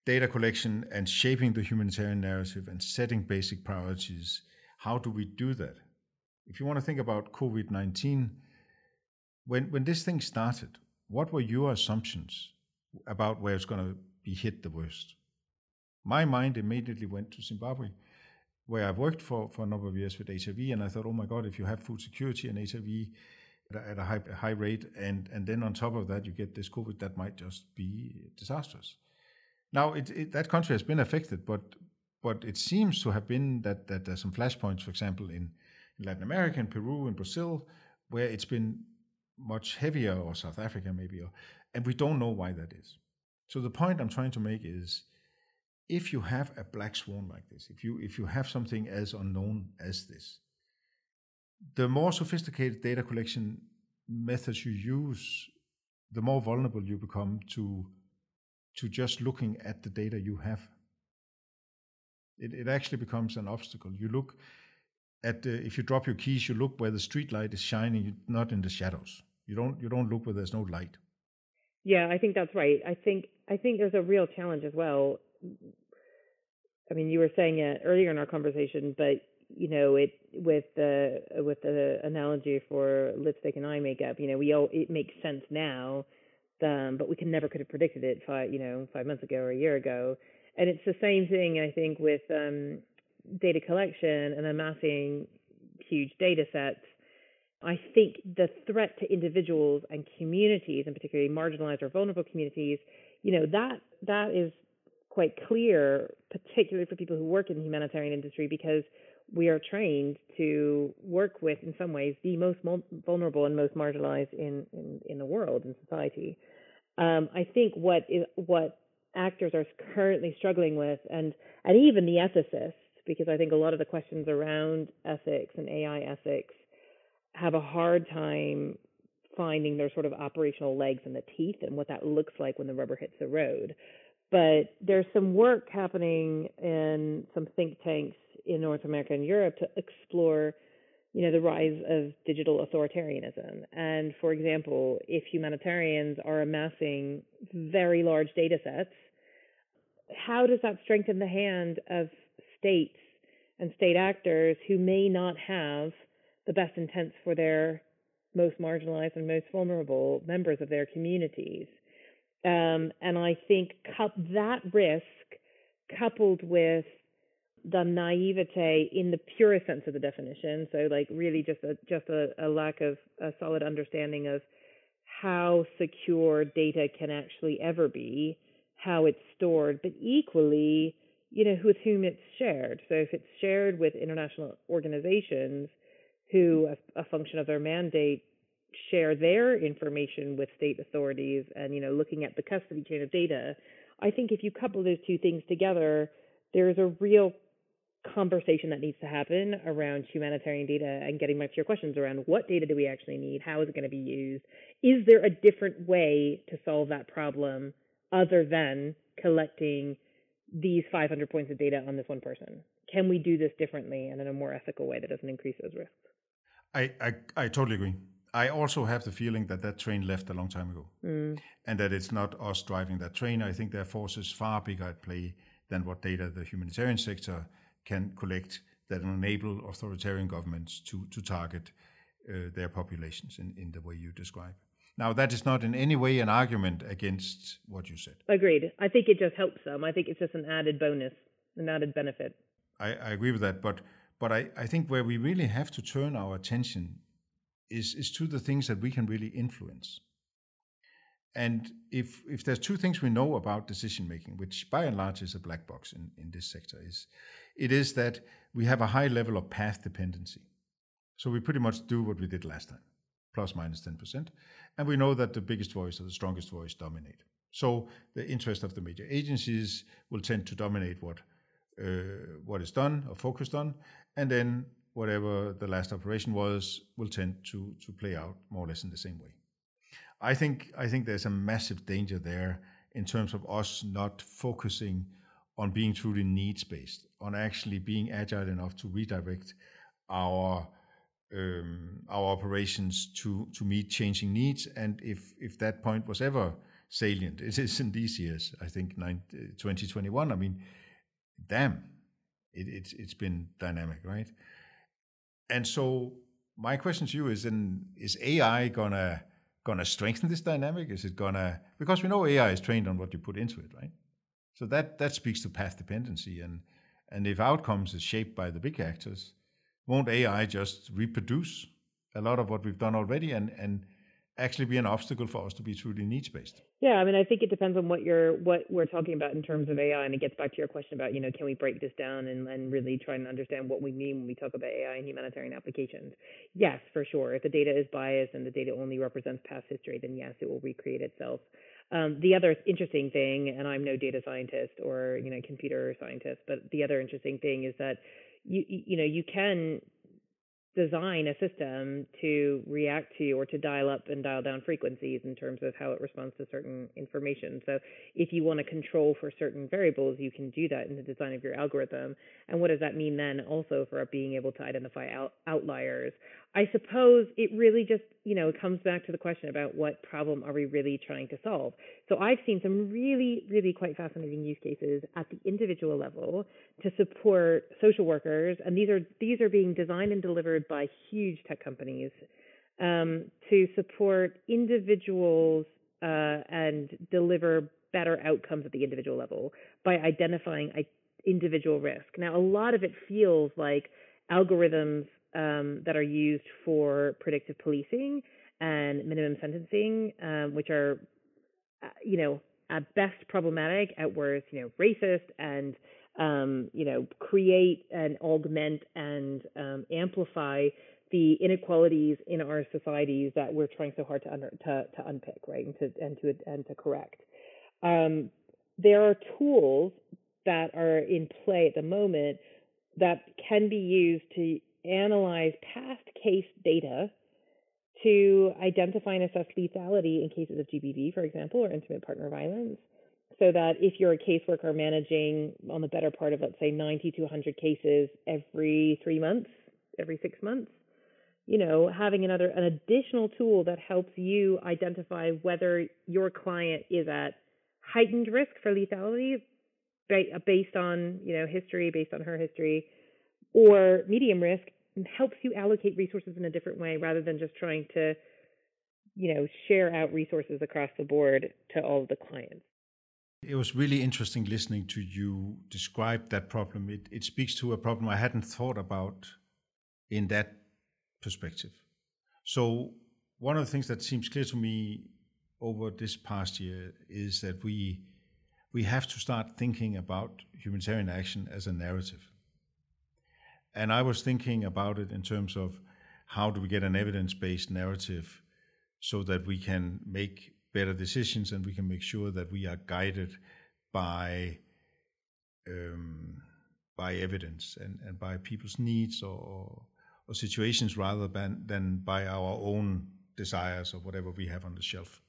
data collection and shaping the humanitarian narrative and setting basic priorities, how do we do that? If you want to think about COVID 19, when, when this thing started, what were your assumptions about where it's going to be hit the worst? My mind immediately went to Zimbabwe, where I've worked for, for a number of years with HIV, and I thought, oh my God, if you have food security and HIV at a high, a high rate, and, and then on top of that you get this COVID, that might just be disastrous. Now, it, it, that country has been affected, but but it seems to have been that that there's some flashpoints, for example, in, in Latin America, in Peru, in Brazil, where it's been much heavier, or South Africa maybe, or, and we don't know why that is. So the point I'm trying to make is, if you have a black swan like this, if you if you have something as unknown as this, the more sophisticated data collection methods you use, the more vulnerable you become to to just looking at the data you have. It, it actually becomes an obstacle. You look at the, if you drop your keys, you look where the street light is shining, not in the shadows. You don't you don't look where there's no light. Yeah, I think that's right. I think I think there's a real challenge as well. I mean, you were saying it earlier in our conversation, but you know, it with the with the analogy for lipstick and eye makeup, you know, we all it makes sense now, um, but we can never could have predicted it five, you know, five months ago or a year ago. And it's the same thing, I think, with um, data collection and amassing huge data sets. I think the threat to individuals and communities, and particularly marginalized or vulnerable communities, you know, that that is quite clear, particularly for people who work in the humanitarian industry, because we are trained to work with, in some ways, the most vulnerable and most marginalized in, in, in the world, in society. Um, I think what is what actors are currently struggling with, and and even the ethicists, because I think a lot of the questions around ethics and AI ethics have a hard time finding their sort of operational legs in the teeth and what that looks like when the rubber hits the road. But there's some work happening in some think tanks in North America and Europe to explore, you know, the rise of digital authoritarianism. And for example, if humanitarians are amassing very large data sets, how does that strengthen the hand of states and state actors who may not have the best intents for their most marginalized and most vulnerable members of their communities? Um, and I think that risk, coupled with the naivete in the purest sense of the definition, so like really just a just a, a lack of a solid understanding of how secure data can actually ever be, how it's stored, but equally, you know, with whom it's shared. So if it's shared with international organizations who, a, a function of their mandate, share their information with state authorities and you know looking at the custody chain of data i think if you couple those two things together there's a real conversation that needs to happen around humanitarian data and getting back to your questions around what data do we actually need? How is it going to be used? Is there a different way to solve that problem other than collecting these 500 points of data on this one person? Can we do this differently and in a more ethical way that doesn't increase those risks I, I, I totally agree. I also have the feeling that that train left a long time ago, mm. and that it's not us driving that train. I think there are forces far bigger at play than what data the humanitarian sector can collect that enable authoritarian governments to to target uh, their populations in, in the way you describe. Now, that is not in any way an argument against what you said. Agreed. I think it just helps them. I think it's just an added bonus, an added benefit. I, I agree with that, but but I, I think where we really have to turn our attention is, is to the things that we can really influence. And if, if there's two things we know about decision making, which by and large is a black box in, in this sector, is it is that we have a high level of path dependency. So we pretty much do what we did last time, plus minus 10%. And we know that the biggest voice or the strongest voice dominate. So the interest of the major agencies will tend to dominate what uh, what is done or focused on, and then whatever the last operation was will tend to to play out more or less in the same way. I think I think there's a massive danger there in terms of us not focusing on being truly needs based, on actually being agile enough to redirect our um, our operations to to meet changing needs. And if if that point was ever salient, it is in these years. I think 2021. I mean, damn, it, it's it's been dynamic, right? And so my question to you is: in, is AI gonna gonna strengthen this dynamic? Is it gonna because we know AI is trained on what you put into it, right? So that that speaks to path dependency, and and if outcomes is shaped by the big actors, won't AI just reproduce a lot of what we've done already, and and actually be an obstacle for us to be truly needs based. Yeah, I mean, I think it depends on what you're what we're talking about in terms of AI, and it gets back to your question about you know can we break this down and, and really try and understand what we mean when we talk about AI and humanitarian applications. Yes, for sure. If the data is biased and the data only represents past history, then yes, it will recreate itself. Um, the other interesting thing, and I'm no data scientist or you know computer scientist, but the other interesting thing is that you you know you can design a system to react to or to dial up and dial down frequencies in terms of how it responds to certain information. So if you want to control for certain variables, you can do that in the design of your algorithm. And what does that mean then also for being able to identify out, outliers? I suppose it really just, you know, comes back to the question about what problem are we really trying to solve. So I've seen some really, really quite fascinating use cases at the individual level to support social workers, and these are these are being designed and delivered by huge tech companies um, to support individuals uh, and deliver better outcomes at the individual level by identifying individual risk. Now, a lot of it feels like algorithms um, that are used for predictive policing and minimum sentencing, um, which are, uh, you know, at best problematic, at worst, you know, racist and, um, you know, create and augment and um, amplify the inequalities in our societies that we're trying so hard to under, to, to unpick, right, and to and to and to correct. Um, there are tools that are in play at the moment that can be used to analyze past case data to identify and assess lethality in cases of GBV, for example, or intimate partner violence. So that if you're a caseworker managing on the better part of, let's say, 90 to 100 cases every three months, every six months, you know, having another, an additional tool that helps you identify whether your client is at heightened risk for lethality based on, you know, history, based on her history, or medium risk helps you allocate resources in a different way rather than just trying to, you know, share out resources across the board to all the clients. It was really interesting listening to you describe that problem. It, it speaks to a problem I hadn't thought about in that perspective. So, one of the things that seems clear to me over this past year is that we we have to start thinking about humanitarian action as a narrative and I was thinking about it in terms of how do we get an evidence based narrative so that we can make better decisions and we can make sure that we are guided by um, by evidence and, and by people's needs or, or situations rather than, than by our own desires or whatever we have on the shelf.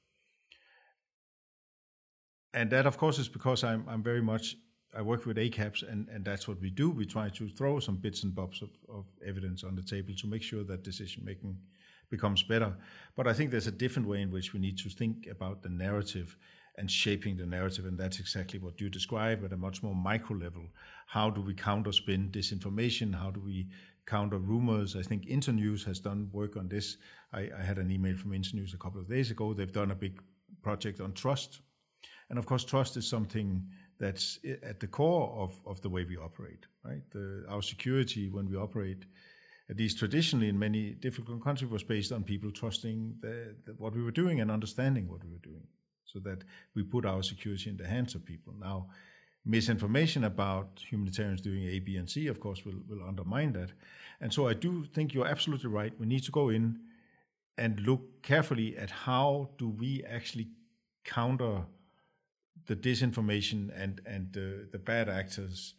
And that, of course, is because I'm, I'm very much I work with ACAPS, and, and that's what we do. We try to throw some bits and bobs of, of evidence on the table to make sure that decision making becomes better. But I think there's a different way in which we need to think about the narrative and shaping the narrative, and that's exactly what you describe at a much more micro level. How do we counter spin disinformation? How do we counter rumors? I think Internews has done work on this. I, I had an email from Internews a couple of days ago. They've done a big project on trust. And of course, trust is something that's at the core of, of the way we operate, right? The, our security when we operate, at least traditionally in many difficult countries, was based on people trusting the, the, what we were doing and understanding what we were doing, so that we put our security in the hands of people. Now, misinformation about humanitarians doing A, B, and C, of course, will, will undermine that. And so I do think you're absolutely right. We need to go in and look carefully at how do we actually counter the disinformation and and the, the bad actors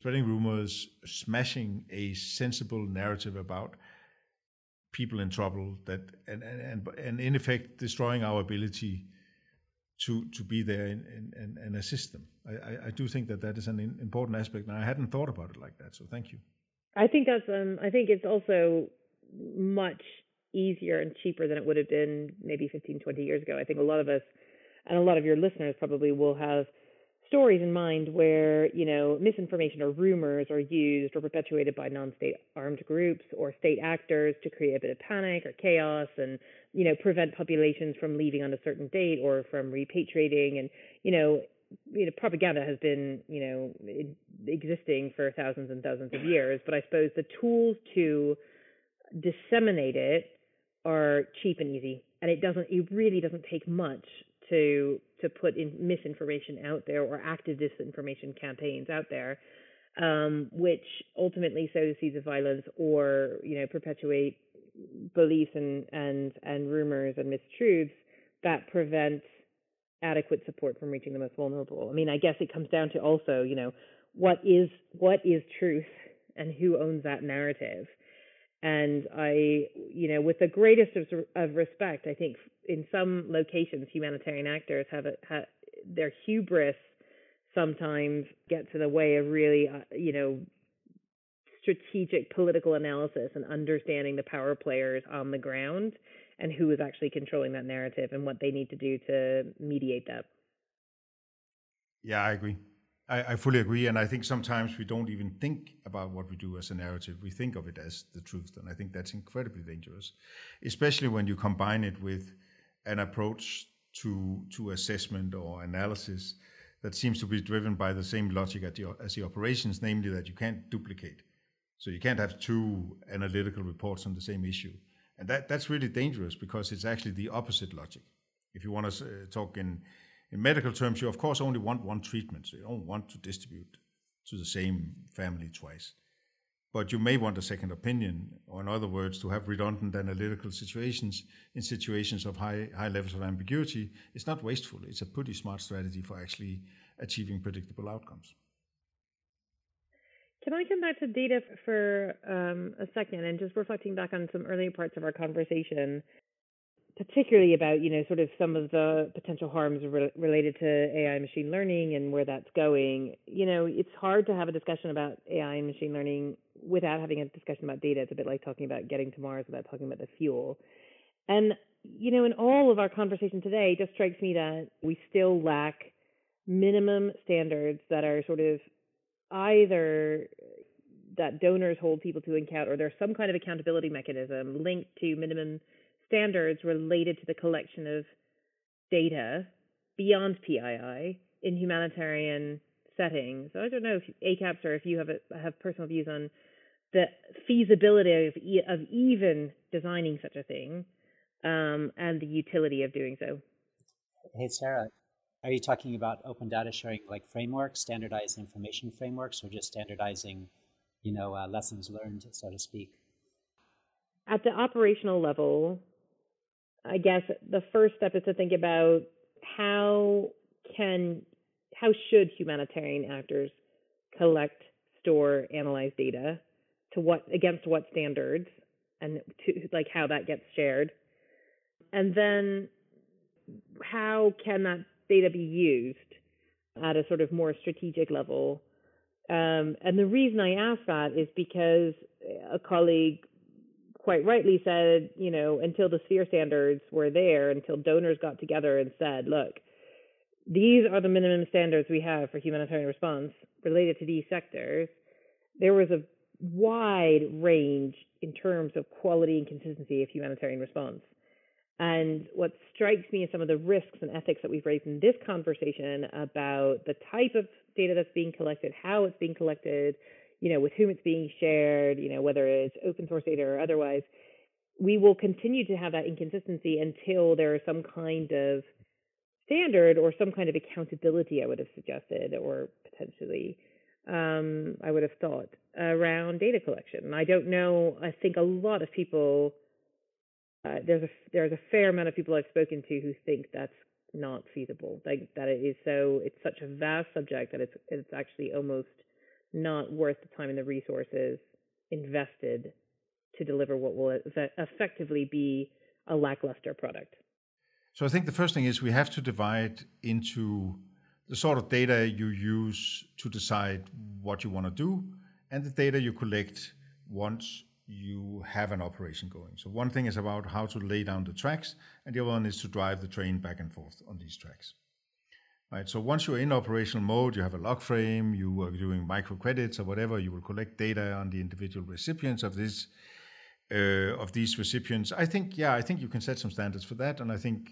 spreading rumors, smashing a sensible narrative about people in trouble that and and and, in effect destroying our ability to to be there and, and, and assist them. I, I do think that that is an important aspect, and I hadn't thought about it like that. So thank you. I think that's um I think it's also much easier and cheaper than it would have been maybe 15 20 years ago. I think a lot of us and a lot of your listeners probably will have stories in mind where you know misinformation or rumors are used or perpetuated by non-state armed groups or state actors to create a bit of panic or chaos and you know prevent populations from leaving on a certain date or from repatriating. And you know you know propaganda has been you know existing for thousands and thousands of years but i suppose the tools to disseminate it are cheap and easy. And it doesn't it really doesn't take much to to put in misinformation out there or active disinformation campaigns out there um, which ultimately sow the seeds of violence or you know perpetuate beliefs and and and rumors and mistruths that prevent adequate support from reaching the most vulnerable. I mean, I guess it comes down to also, you know, what is what is truth and who owns that narrative. And I, you know, with the greatest of, of respect, I think in some locations, humanitarian actors have, a, have their hubris sometimes gets in the way of really, uh, you know, strategic political analysis and understanding the power players on the ground and who is actually controlling that narrative and what they need to do to mediate that. Yeah, I agree. I, I, fully agree. And I think sometimes we don't even think about what we do as a narrative. We think of it as the truth. And I think that's incredibly dangerous, especially when you combine it with an approach to, to assessment or analysis that seems to be driven by the same logic the, as the operations, namely that you can't duplicate. So you can't have two analytical reports on the same issue. And that, that's really dangerous because it's actually the opposite logic. If you want to uh, talk in in medical terms, you of course only want one treatment, so you don't want to distribute to the same family twice. But you may want a second opinion, or in other words, to have redundant analytical situations in situations of high, high levels of ambiguity. It's not wasteful. It's a pretty smart strategy for actually achieving predictable outcomes. Can I come back to data for um, a second and just reflecting back on some earlier parts of our conversation? Particularly about you know sort of some of the potential harms re- related to AI machine learning and where that's going. You know, it's hard to have a discussion about AI and machine learning without having a discussion about data. It's a bit like talking about getting to Mars without talking about the fuel. And you know, in all of our conversation today, it just strikes me that we still lack minimum standards that are sort of either that donors hold people to account or there's some kind of accountability mechanism linked to minimum standards related to the collection of data beyond PII in humanitarian settings. So I don't know if ACAPS or if you have a, have personal views on the feasibility of, e- of even designing such a thing um, and the utility of doing so. Hey, Sarah, are you talking about open data sharing like frameworks, standardized information frameworks, or just standardizing, you know, uh, lessons learned, so to speak? At the operational level, I guess the first step is to think about how can how should humanitarian actors collect, store, analyze data to what against what standards and to like how that gets shared. And then how can that data be used at a sort of more strategic level? Um, and the reason I ask that is because a colleague quite rightly said, you know, until the sphere standards were there, until donors got together and said, look, these are the minimum standards we have for humanitarian response related to these sectors, there was a wide range in terms of quality and consistency of humanitarian response. And what strikes me is some of the risks and ethics that we've raised in this conversation about the type of data that's being collected, how it's being collected, you know, with whom it's being shared, you know, whether it's open source data or otherwise, we will continue to have that inconsistency until there is some kind of standard or some kind of accountability, I would have suggested, or potentially, um, I would have thought, around data collection. I don't know. I think a lot of people, uh, there's a there's a fair amount of people I've spoken to who think that's not feasible. Like that it is so it's such a vast subject that it's it's actually almost not worth the time and the resources invested to deliver what will effectively be a lackluster product. So I think the first thing is we have to divide into the sort of data you use to decide what you want to do and the data you collect once you have an operation going. So one thing is about how to lay down the tracks and the other one is to drive the train back and forth on these tracks right? So once you're in operational mode, you have a log frame, you are doing microcredits or whatever, you will collect data on the individual recipients of this uh, of these recipients. I think, yeah, I think you can set some standards for that, and I think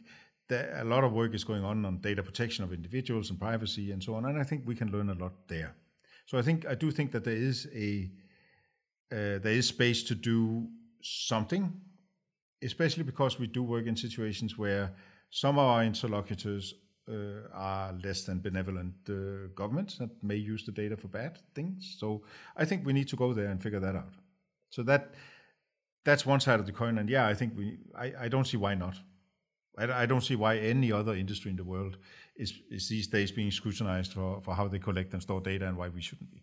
a lot of work is going on on data protection of individuals and privacy and so on, and I think we can learn a lot there. So I think I do think that there is a uh, there is space to do something especially because we do work in situations where some of our interlocutors uh, are less than benevolent uh, governments that may use the data for bad things. So I think we need to go there and figure that out. So that that's one side of the coin. And yeah, I think we I, I don't see why not. I, I don't see why any other industry in the world is is these days being scrutinized for, for how they collect and store data and why we shouldn't be.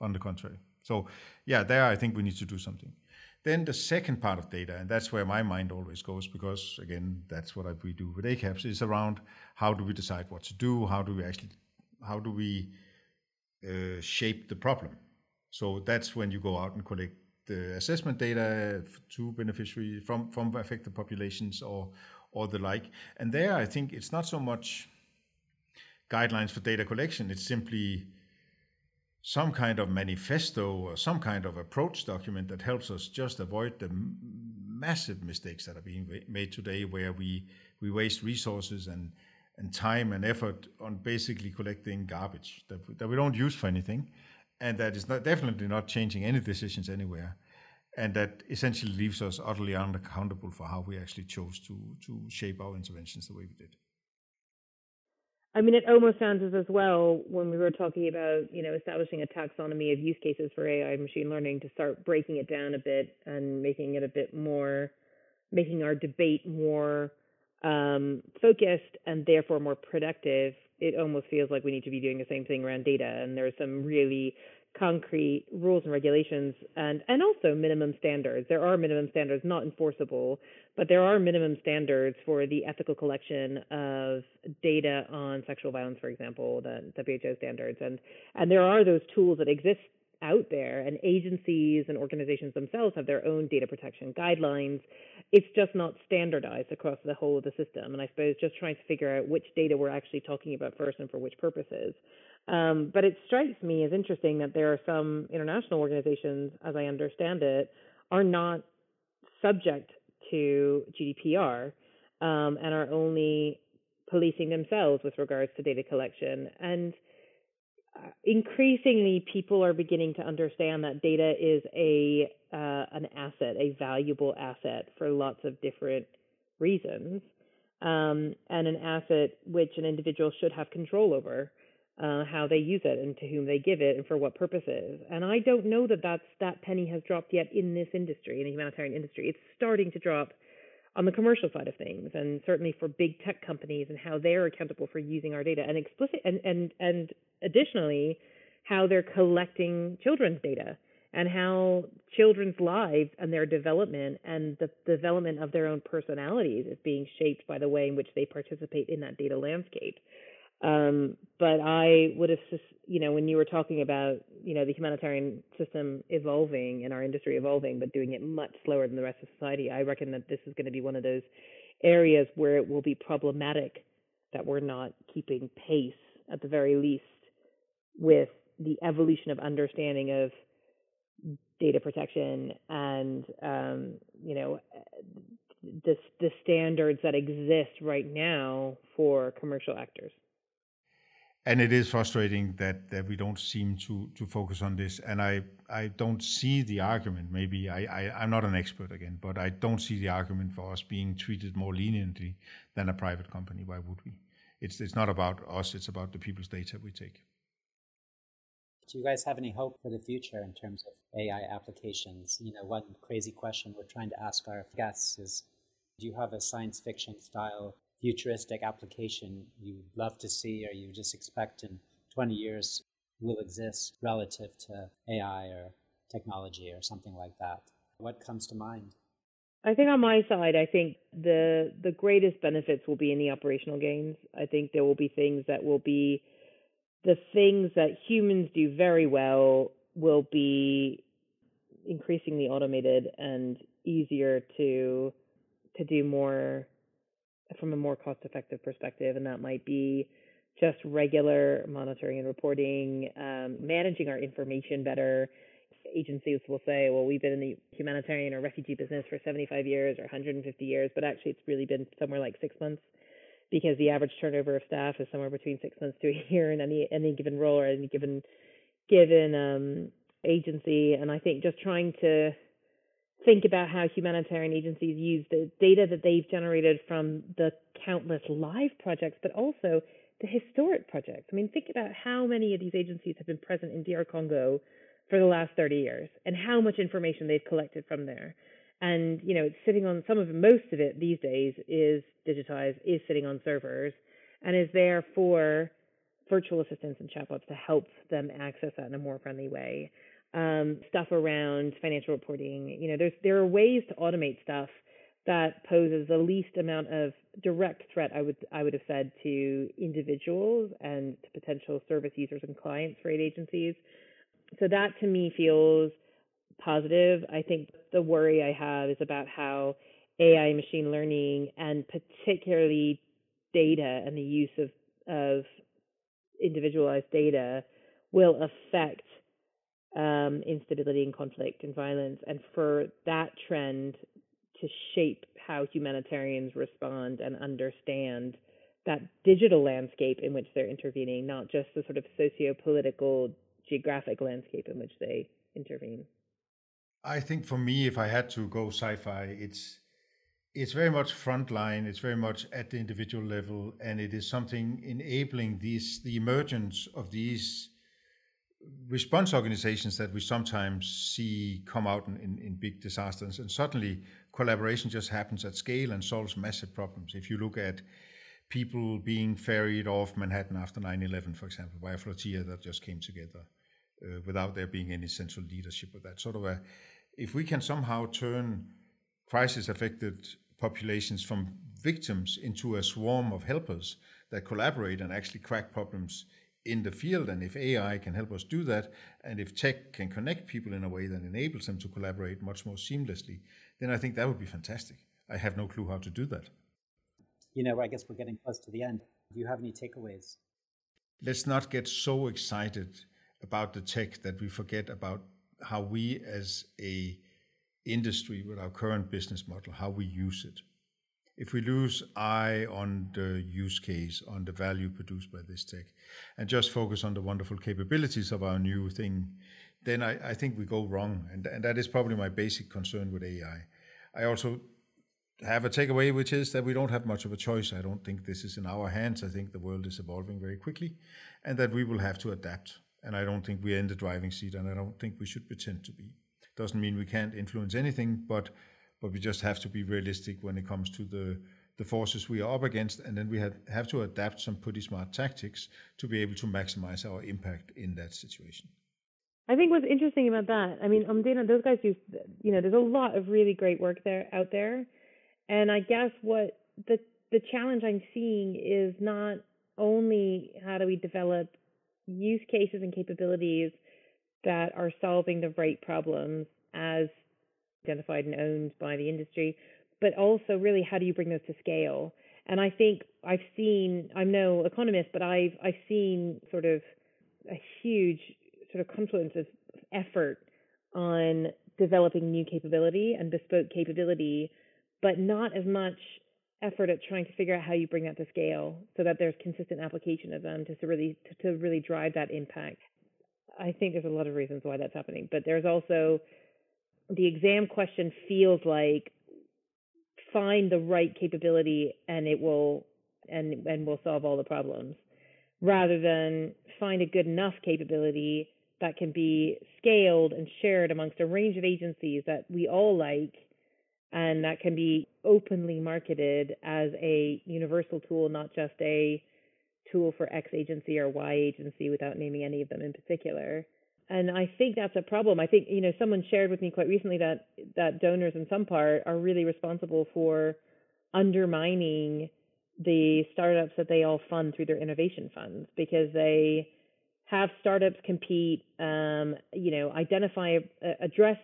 On the contrary. So yeah, there I think we need to do something. Then the second part of data, and that's where my mind always goes, because again, that's what we do with ACAPS, is around how do we decide what to do, how do we actually, how do we uh, shape the problem. So that's when you go out and collect the assessment data to beneficiaries from from affected populations or or the like. And there, I think it's not so much guidelines for data collection; it's simply some kind of manifesto or some kind of approach document that helps us just avoid the massive mistakes that are being made today where we we waste resources and and time and effort on basically collecting garbage that, that we don't use for anything and that is not definitely not changing any decisions anywhere and that essentially leaves us utterly unaccountable for how we actually chose to to shape our interventions the way we did I mean, it almost sounds as as well when we were talking about, you know, establishing a taxonomy of use cases for AI and machine learning to start breaking it down a bit and making it a bit more, making our debate more um, focused and therefore more productive. It almost feels like we need to be doing the same thing around data. And there's some really concrete rules and regulations and and also minimum standards. There are minimum standards not enforceable, but there are minimum standards for the ethical collection of data on sexual violence, for example, the WHO standards. And and there are those tools that exist out there and agencies and organizations themselves have their own data protection guidelines. It's just not standardized across the whole of the system. And I suppose just trying to figure out which data we're actually talking about first and for which purposes. Um, but it strikes me as interesting that there are some international organizations, as I understand it, are not subject to GDPR um, and are only policing themselves with regards to data collection. And increasingly, people are beginning to understand that data is a uh, an asset, a valuable asset for lots of different reasons, um, and an asset which an individual should have control over uh, how they use it and to whom they give it and for what purposes. And I don't know that that's, that penny has dropped yet in this industry, in the humanitarian industry. It's starting to drop on the commercial side of things, and certainly for big tech companies and how they're accountable for using our data, and explicit and and and additionally, how they're collecting children's data and how children's lives and their development and the development of their own personalities is being shaped by the way in which they participate in that data landscape. Um, but I would have, you know, when you were talking about, you know, the humanitarian system evolving and our industry evolving, but doing it much slower than the rest of society, I reckon that this is going to be one of those areas where it will be problematic that we're not keeping pace, at the very least, with the evolution of understanding of data protection and, um, you know, the the standards that exist right now for commercial actors and it is frustrating that that we don't seem to to focus on this. And i i don't see the argument maybe i, I i'm not an expert again but i don't see the argument for us being treated more leniently than a private company. Why would we? It's it's not about us it's about the people's data we take. Do you guys have any hope for the future in terms of ai applications? You know one crazy question we're trying to ask our guests is do you have a science fiction style futuristic application you love to see or you just expect in 20 years will exist relative to AI or technology or something like that? What comes to mind? I think on my side, I think the the greatest benefits will be in the operational gains. I think there will be things that will be the things that humans do very well will be increasingly automated and easier to to do more from a more cost effective perspective, and that might be just regular monitoring and reporting, um, managing our information better. Agencies will say, well, we've been in the humanitarian or refugee business for 75 years or 150 years, but actually it's really been somewhere like six months because the average turnover of staff is somewhere between six months to a year in any any given role or any given given um, agency. And I think just trying to think about how humanitarian agencies use the data that they've generated from the countless live projects, but also the historic projects. I mean, think about how many of these agencies have been present in DR Congo for the last 30 years and how much information they've collected from there. And, you know, it's sitting on some of most of it these days is digitized, is sitting on servers, and is there for virtual assistants and chatbots to help them access that in a more friendly way. Um, stuff around financial reporting, you know, there's there are ways to automate stuff that poses the least amount of direct threat I would I would have said to individuals and to potential service users and clients for aid agencies. So that to me feels positive. I think the worry I have is about how AI machine learning and particularly data and the use of of individualized data will affect um, instability and conflict and violence, and for that trend to shape how humanitarians respond and understand that digital landscape in which they're intervening, not just the sort of socio-political geographic landscape in which they intervene. I think for me, if I had to go sci-fi, it's it's very much frontline. It's very much at the individual level, and it is something enabling these the emergence of these response organizations that we sometimes see come out in, in, in, big disasters. And suddenly collaboration just happens at scale and solves massive problems. If you look at people being ferried off Manhattan after 9 11, for example, by a flotilla that just came together uh, without there being any central leadership of that sort of a. If we can somehow turn crisis affected populations from victims into a swarm of helpers that collaborate and actually crack problems in the field. And if AI can help us do that, and if tech can connect people in a way that enables them to collaborate much more seamlessly, then I think that would be fantastic. I have no clue how to do that. You know, I guess we're getting close to the end. Do you have any takeaways? Let's not get so excited about the tech that we forget about how we as a industry with our current business model, how we use it if we lose eye on the use case, on the value produced by this tech, and just focus on the wonderful capabilities of our new thing, then I, I think we go wrong. And, and that is probably my basic concern with AI. I also have a takeaway, which is that we don't have much of a choice. I don't think this is in our hands. I think the world is evolving very quickly and that we will have to adapt. And I don't think we're in the driving seat, and I don't think we should pretend to be. Doesn't mean we can't influence anything, but but we just have to be realistic when it comes to the the forces we are up against, and then we have, have to adapt some pretty smart tactics to be able to maximize our impact in that situation. I think what's interesting about that, I mean, Omdena, those guys do, you know, there's a lot of really great work there out there, and I guess what the the challenge I'm seeing is not only how do we develop use cases and capabilities that are solving the right problems as identified and owned by the industry, but also really how do you bring those to scale? And I think I've seen, I'm no economist, but I've I've seen sort of a huge sort of confluence of effort on developing new capability and bespoke capability, but not as much effort at trying to figure out how you bring that to scale so that there's consistent application of them to really to, to really drive that impact. I think there's a lot of reasons why that's happening, but there's also the exam question feels like find the right capability and it will and and will solve all the problems. Rather than find a good enough capability that can be scaled and shared amongst a range of agencies that we all like and that can be openly marketed as a universal tool not just a tool for x agency or y agency without naming any of them in particular and I think that's a problem. I think you know someone shared with me quite recently that that donors in some part are really responsible for undermining the startups that they all fund through their innovation funds because they have startups compete, um, you know, identify, uh, address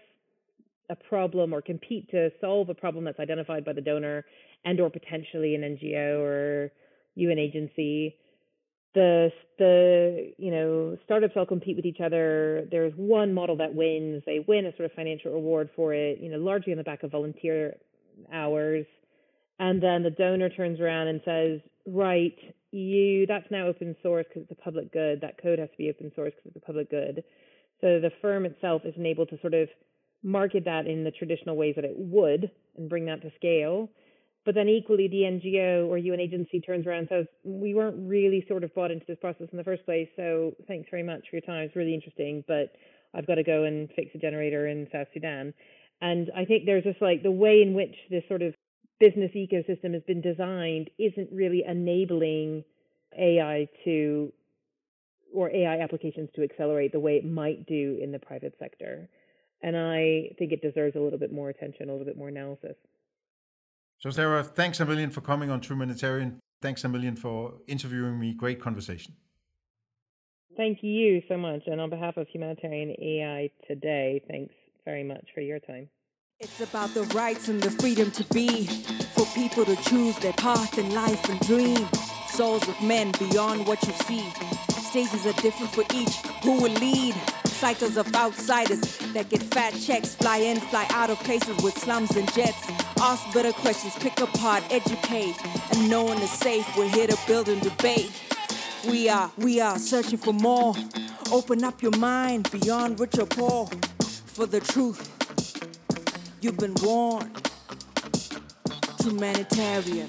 a problem or compete to solve a problem that's identified by the donor and or potentially an NGO or UN agency the the you know startups all compete with each other. There's one model that wins. They win a sort of financial reward for it. You know, largely on the back of volunteer hours. And then the donor turns around and says, "Right, you that's now open source because it's a public good. That code has to be open source because it's a public good." So the firm itself isn't able to sort of market that in the traditional ways that it would and bring that to scale. But then equally, the NGO or UN agency turns around and says, we weren't really sort of brought into this process in the first place. So thanks very much for your time. It's really interesting, but I've got to go and fix a generator in South Sudan. And I think there's just like the way in which this sort of business ecosystem has been designed isn't really enabling AI to or AI applications to accelerate the way it might do in the private sector. And I think it deserves a little bit more attention, a little bit more analysis. So, Sarah, thanks a million for coming on Trumanitarian. Thanks a million for interviewing me. Great conversation. Thank you so much. And on behalf of Humanitarian AI today, thanks very much for your time. It's about the rights and the freedom to be, for people to choose their path in life and dream. Souls of men beyond what you see. Stages are different for each. Who will lead? Cycles of outsiders that get fat checks, fly in, fly out of places with slums and jets. Ask better questions, pick apart, educate. And no one is safe. We're here to build and debate. We are, we are searching for more. Open up your mind beyond rich or poor. For the truth, you've been warned. Humanitarian.